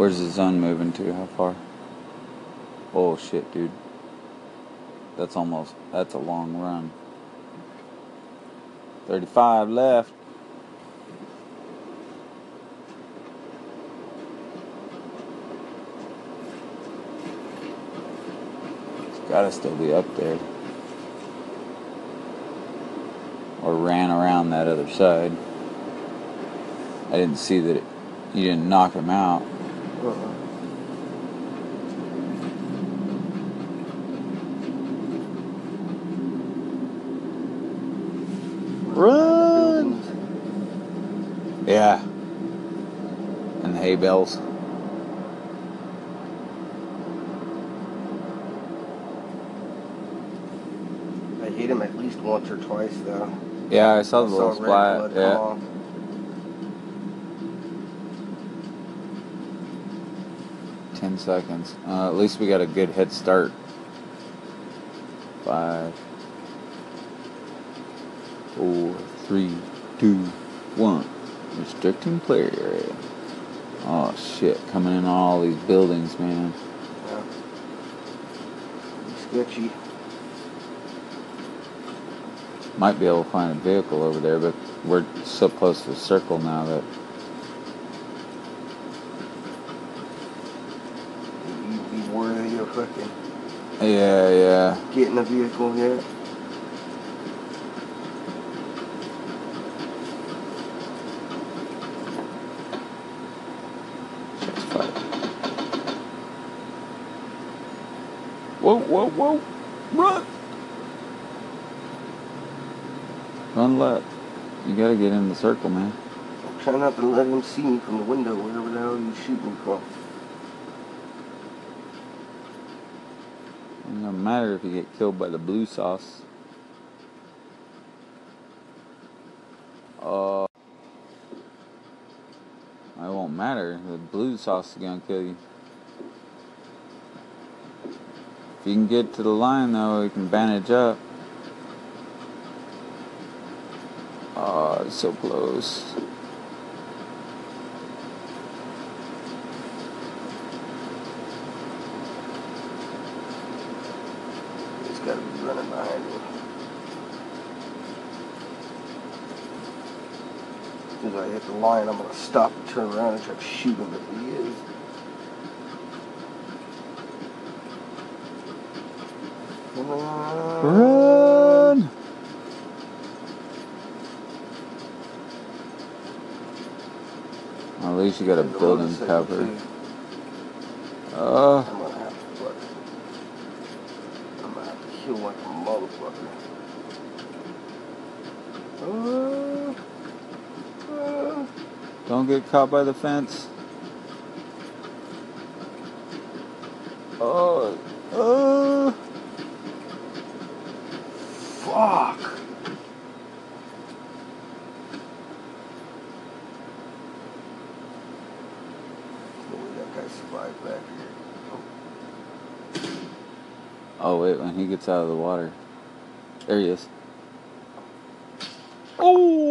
Where's the zone moving to? How far? Oh shit, dude. That's almost, that's a long run. 35 left. It's gotta still be up there. Or ran around that other side. I didn't see that it, you didn't knock him out. Uh-uh. Run! Yeah. And the hay bales. I hit him at least once or twice though. Yeah, I saw the I little red splat. blood Yeah. Come off. Ten seconds. Uh, at least we got a good head start. Five, four, three, two, one. Restricting player area. Oh shit! Coming in all these buildings, man. Yeah. Sketchy. Might be able to find a vehicle over there, but we're so close to the circle now that You'd be worthy of fucking yeah, yeah. getting a vehicle here. Whoa, whoa, whoa! Run! Run left. You gotta get in the circle, man. Try not to let him see me from the window, wherever the hell he's shooting from. Doesn't matter if you get killed by the blue sauce. Uh, it won't matter. The blue sauce is gonna kill you. If you can get to the line, though, you can bandage up. Oh, it's so close. He's got to be running behind me. As line, I'm to stop and turn around and try to shoot him, but he is. On. Run! At least you got a building cover. caught by the fence. Oh, oh, fuck. Oh. oh wait, when he gets out of the water. There he is. Oh!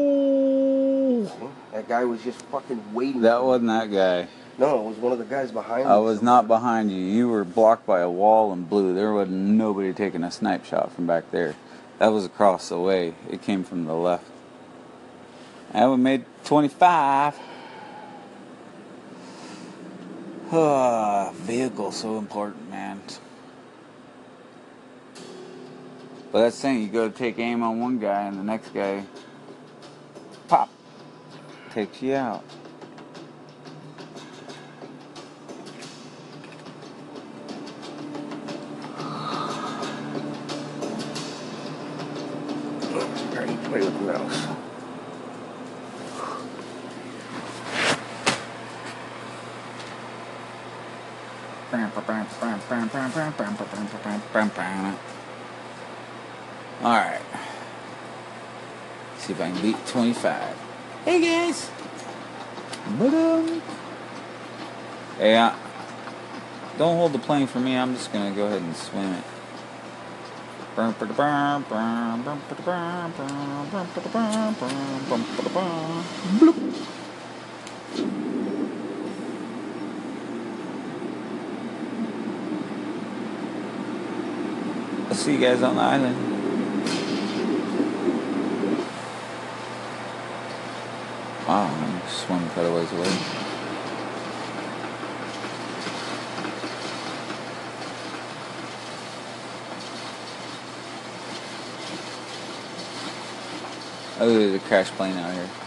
That guy was just fucking waiting. That wasn't that guy. No, it was one of the guys behind me. I was not behind you. You were blocked by a wall and blue. There wasn't nobody taking a snipe shot from back there. That was across the way. It came from the left. And we made 25. Ah, <sighs> vehicle so important, man. But that's the thing, you go to take aim on one guy and the next guy pop takes you out. Play with. Alright. See if I can beat 25. Hey guys! Ba-dum. Hey, uh, don't hold the plane for me. I'm just gonna go ahead and swim it. I'll see you guys on the island. Wow, I'm swimming quite a ways away. Oh, there's a crash plane out here.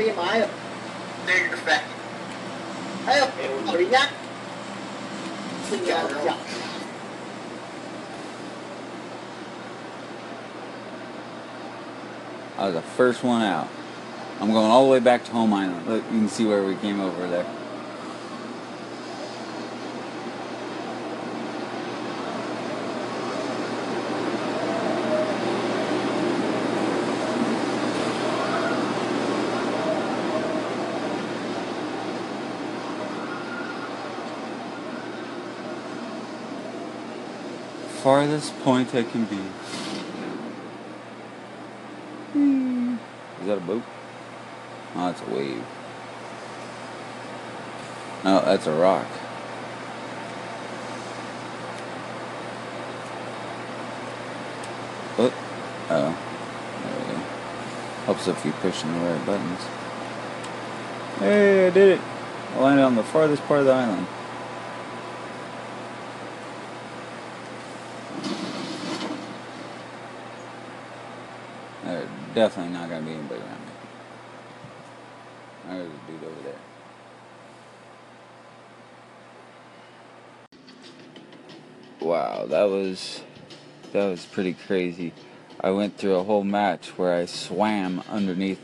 Quên tôi đi mãi rồi Thấy không? Ở đi nhá Bây giờ nó chậm I was the first one out. I'm going all the way back to home island. Look, you can see where we came over there. Farthest point I can be. Hmm. Is that a boat? Oh, that's a wave. No, that's a rock. Oh, oh. There we go. Helps if you pushing the right buttons. Hey, I did it. I landed on the farthest part of the island. There's definitely not gonna be anybody around me. There's a dude over there. Wow, that was that was pretty crazy. I went through a whole match where I swam underneath.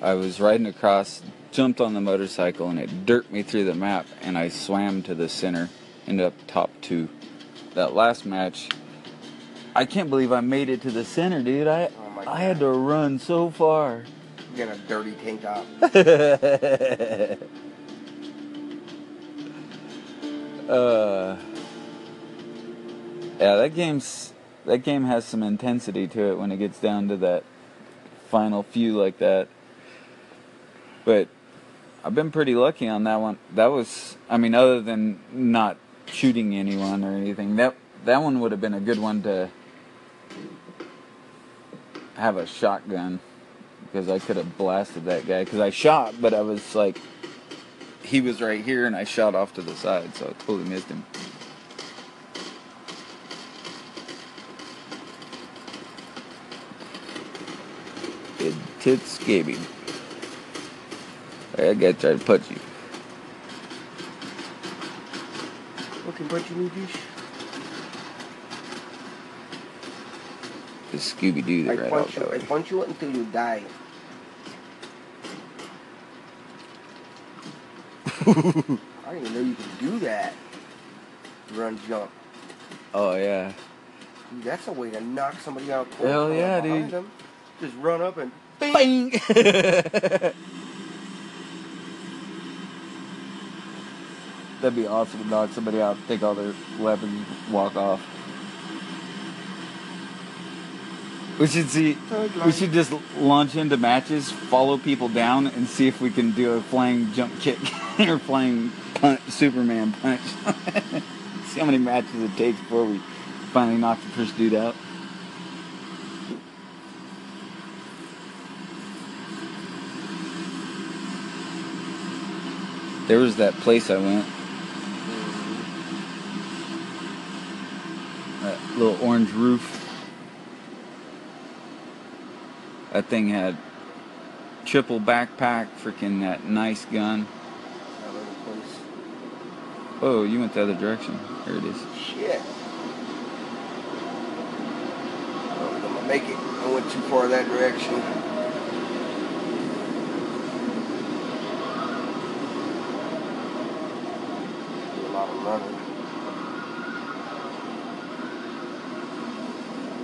I was riding across, jumped on the motorcycle, and it dirt me through the map, and I swam to the center, ended up top two. That last match, I can't believe I made it to the center, dude. I I had to run so far. You got a dirty tank top. <laughs> uh, yeah, that game's that game has some intensity to it when it gets down to that final few like that. But I've been pretty lucky on that one. That was, I mean, other than not shooting anyone or anything, that that one would have been a good one to have a shotgun because I could have blasted that guy. Because I shot, but I was like, he was right here, and I shot off to the side, so I totally missed him. Good tits. I gotta try to punch you. Looking punch you, dish. Because Scooby Doo, I they ride punch all you. I that way. punch you until you die. <laughs> I didn't even know you could do that. Run, jump. Oh, yeah. Dude, that's a way to knock somebody out. cold Hell yeah, behind dude. them. Just run up and Bang! <laughs> That'd be awesome to knock somebody out, take all their weapons, walk off. We should see. We should just launch into matches, follow people down, and see if we can do a flying jump kick <laughs> or flying punch, Superman punch. <laughs> see how many matches it takes before we finally knock the first dude out. There was that place I went. That little orange roof. That thing had triple backpack, freaking that nice gun. Oh, you went the other direction. There it is. Shit. I gonna make it. I went too far that direction. A lot of running.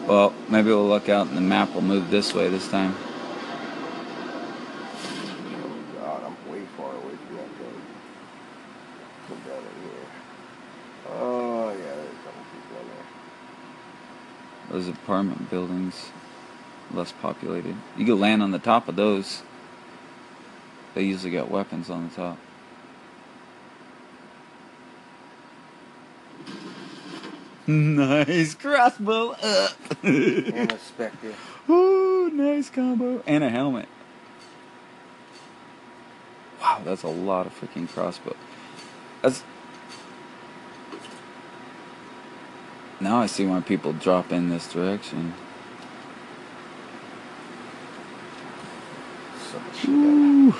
Well, maybe we'll look out and the map will move this way this time. Oh god, I'm way far away from that thing. Come down in here. Oh yeah, there's a couple people in there. Those apartment buildings, less populated. You could land on the top of those. They usually got weapons on the top. Nice crossbow up. And a specter. Ooh, nice combo. And a helmet. Wow, that's a lot of freaking crossbow. That's. Now I see why people drop in this direction. So much shit. Ooh.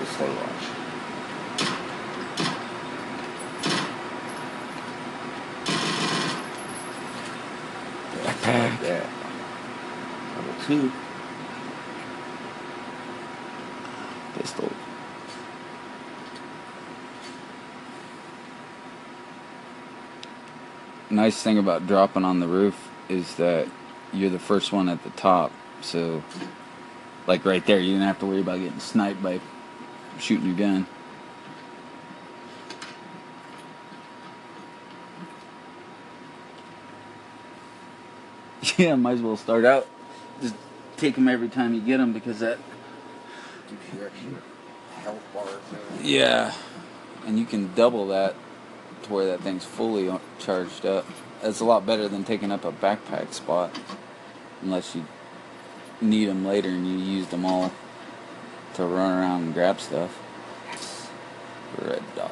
This thing watch. Backpack. Yeah. Number two. Pistol. Nice thing about dropping on the roof is that you're the first one at the top. So, like right there, you didn't have to worry about getting sniped by shooting your gun. <laughs> Yeah, might as well start out. Just take them every time you get them because that Yeah, and you can double that to where that thing's fully charged up. That's a lot better than taking up a backpack spot, unless you need them later and you use them all to run around and grab stuff. Red dot.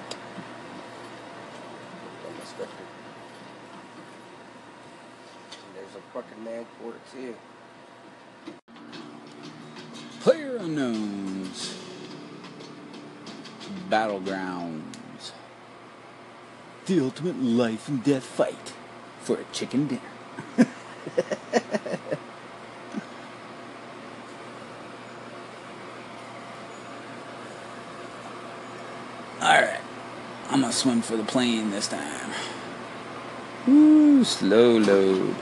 And the specter. And there's a quarter too. PlayerUnknown's. Battlegrounds. The ultimate life and death fight for a chicken dinner. <laughs> Alright. I'm gonna swim for the plane this time. Ooh, slow load.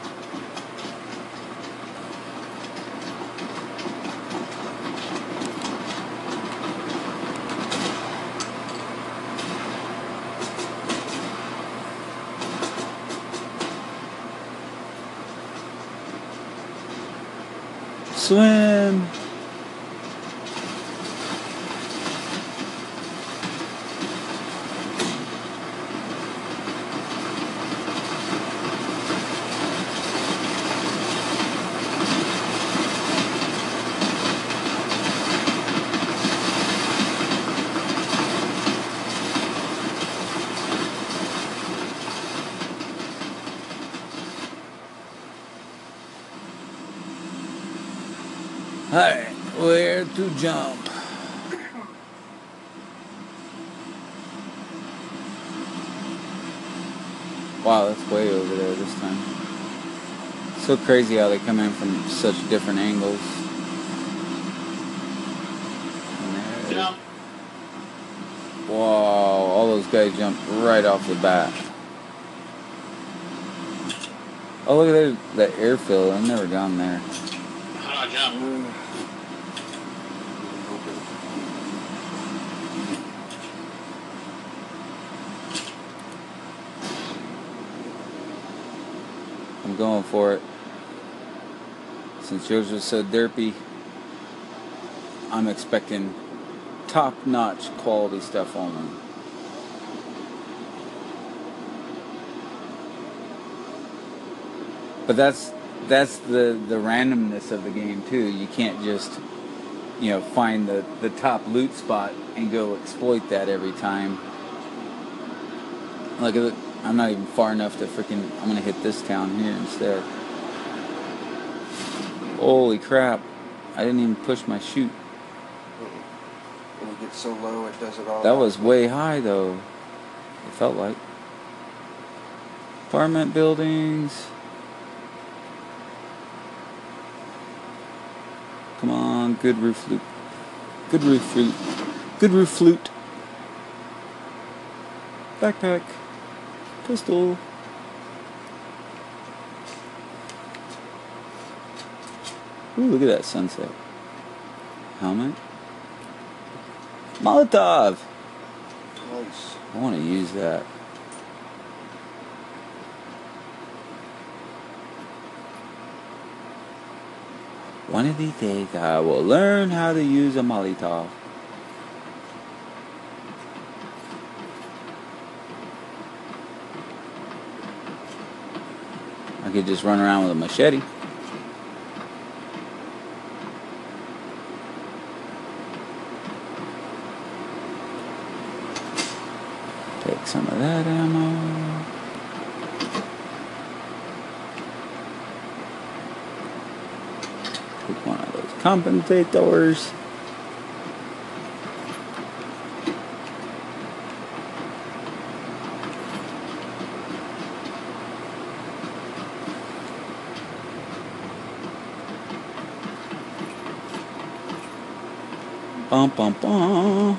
Swim. Alright, where to jump? Wow, that's way over there this time. So crazy how they come in from such different angles. Wow, all those guys jumped right off the bat. Oh, look at that, that airfield. I've never gone there. Ah, I'm going for it. Since was so derpy, I'm expecting top notch quality stuff only. But that's that's the the randomness of the game too. You can't just you know find the the top loot spot and go exploit that every time. Like I'm not even far enough to freaking I'm gonna hit this town here instead. Holy crap. I didn't even push my chute. When you get so low, it does it all. That was way high though. It felt like. Apartment buildings. Come on, good roof flute. Good roof flute. Good roof flute. Backpack. Pistol. Ooh, look at that sunset. Helmet. Molotov. nice. I want to use that. One of these days, I will learn how to use a Molotov. I could just run around with a machete. Take some of that ammo. Take one of those compensators. Bum bum bum.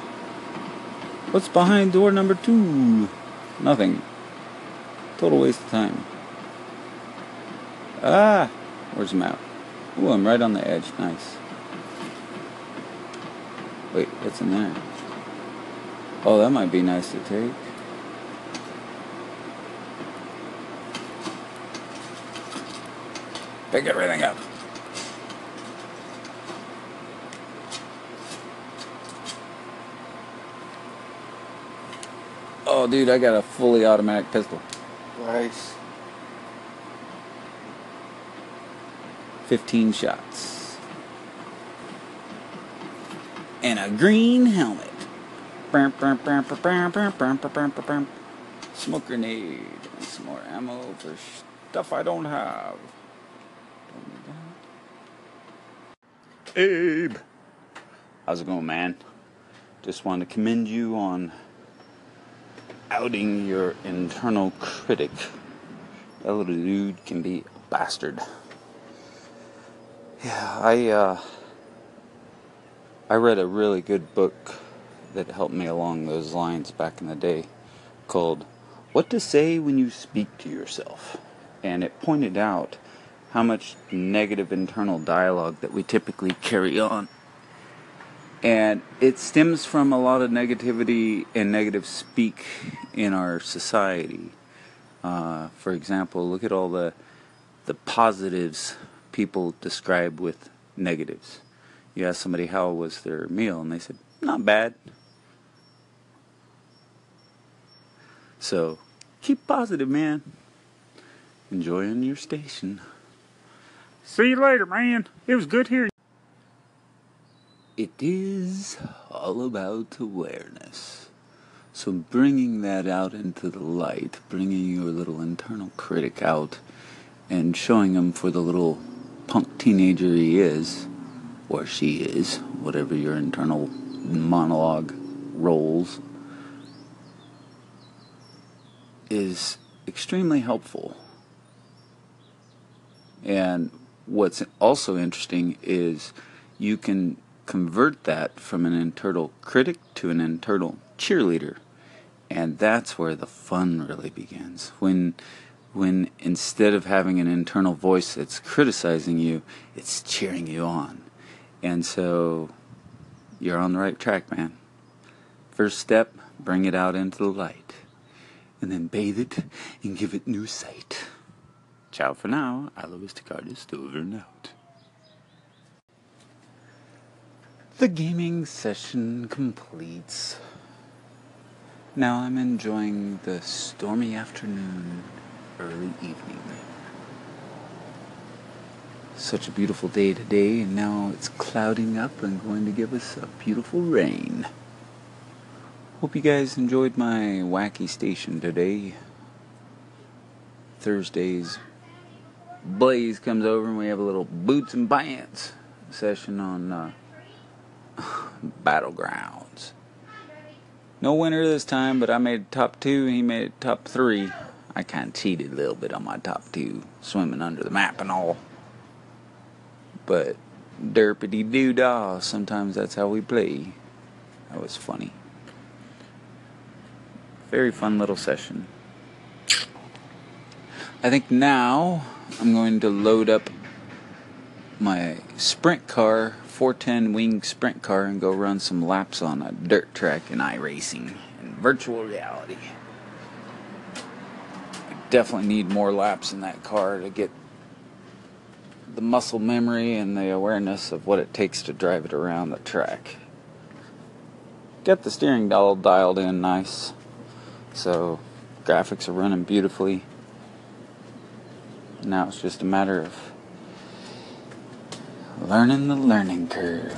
What's behind door number two? Nothing. Total waste of time. Ah! Where's the map? Ooh, I'm right on the edge. Nice. Wait, what's in there? Oh, that might be nice to take. Pick everything up. Oh, dude, I got a fully automatic pistol. Nice. 15 shots. And a green helmet. Smoke grenade. And some more ammo for stuff I don't have. Abe! How's it going, man? Just wanted to commend you on outing your internal critic. That little dude can be a bastard. Yeah, I uh, I read a really good book that helped me along those lines back in the day called What to Say When You Speak to Yourself. And it pointed out how much negative internal dialogue that we typically carry on. And it stems from a lot of negativity and negative speak in our society. Uh, for example, look at all the the positives people describe with negatives. You ask somebody how was their meal, and they said, "Not bad." So, keep positive, man. Enjoying your station. See you later, man. It was good hearing. It is all about awareness. So, bringing that out into the light, bringing your little internal critic out, and showing him for the little punk teenager he is, or she is, whatever your internal monologue roles, is extremely helpful. And what's also interesting is you can convert that from an internal critic to an internal cheerleader. And that's where the fun really begins. When when instead of having an internal voice that's criticizing you, it's cheering you on. And so you're on the right track, man. First step, bring it out into the light. And then bathe it and give it new sight. Ciao for now. Alois Tacardist over and out. The gaming session completes. Now I'm enjoying the stormy afternoon, early evening. Such a beautiful day today, and now it's clouding up and going to give us a beautiful rain. Hope you guys enjoyed my wacky station today. Thursdays, Blaze comes over and we have a little boots and pants session on uh, <sighs> Battlegrounds. No winner this time, but I made top two. He made top three. I kind of cheated a little bit on my top two, swimming under the map and all. But derpity doo dah, sometimes that's how we play. That was funny. Very fun little session. I think now I'm going to load up my sprint car, 410 wing sprint car, and go run some laps on a dirt track in iRacing in virtual reality. I definitely need more laps in that car to get the muscle memory and the awareness of what it takes to drive it around the track. Get the steering all dialed in nice. So graphics are running beautifully. Now it's just a matter of learning the learning curve.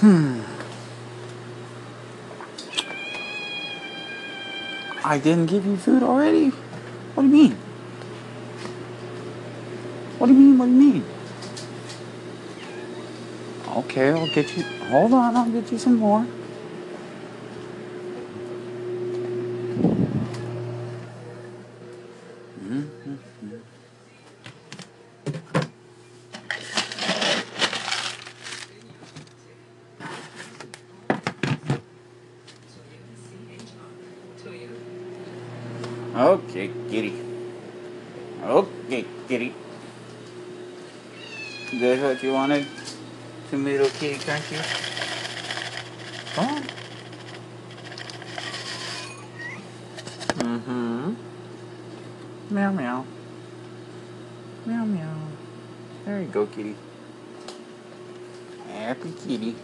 Hmm. I didn't give you food already? What do you mean? What do you mean? What do you mean? Okay, I'll get you. Hold on, I'll get you some more. Okay, kitty. Okay, kitty. That's what you wanted? Some little you. Come on. Mm-hmm. Meow meow. Meow meow. There you go, kitty. Happy kitty.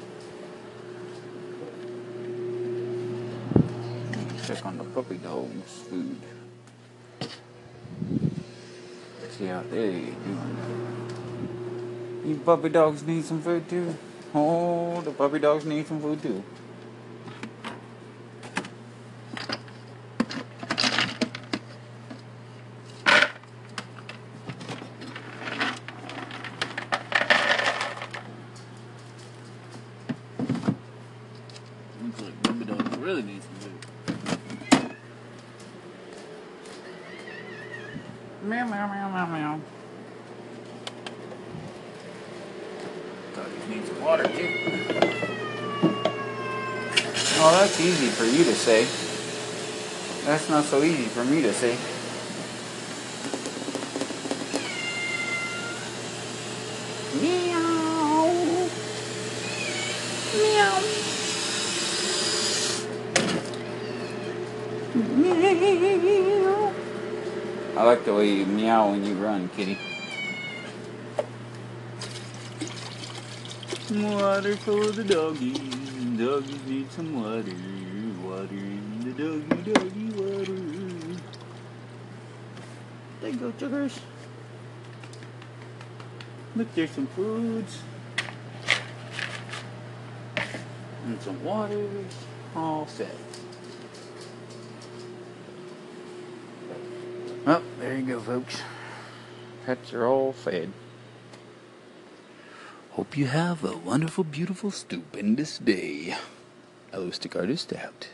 Check on the puppy dog's food. See how they doing. You puppy dogs need some food too. Oh, the puppy dogs need some food too. Looks like puppy dogs really need some food. Meow meow meow meow meow. Doggies need some water too. Oh, that's easy for you to say. That's not so easy for me to say. Meow. Meow. Meow. I like the way you meow when you run, kitty. Water for the doggies. Doggies need some water. Water in the doggy doggy water. There you go, sugars. Look, there's some foods. And some water. All set. Well, there you go, folks. pets are all fed. Hope you have a wonderful, beautiful, stupendous day. Allo Stick Artist out.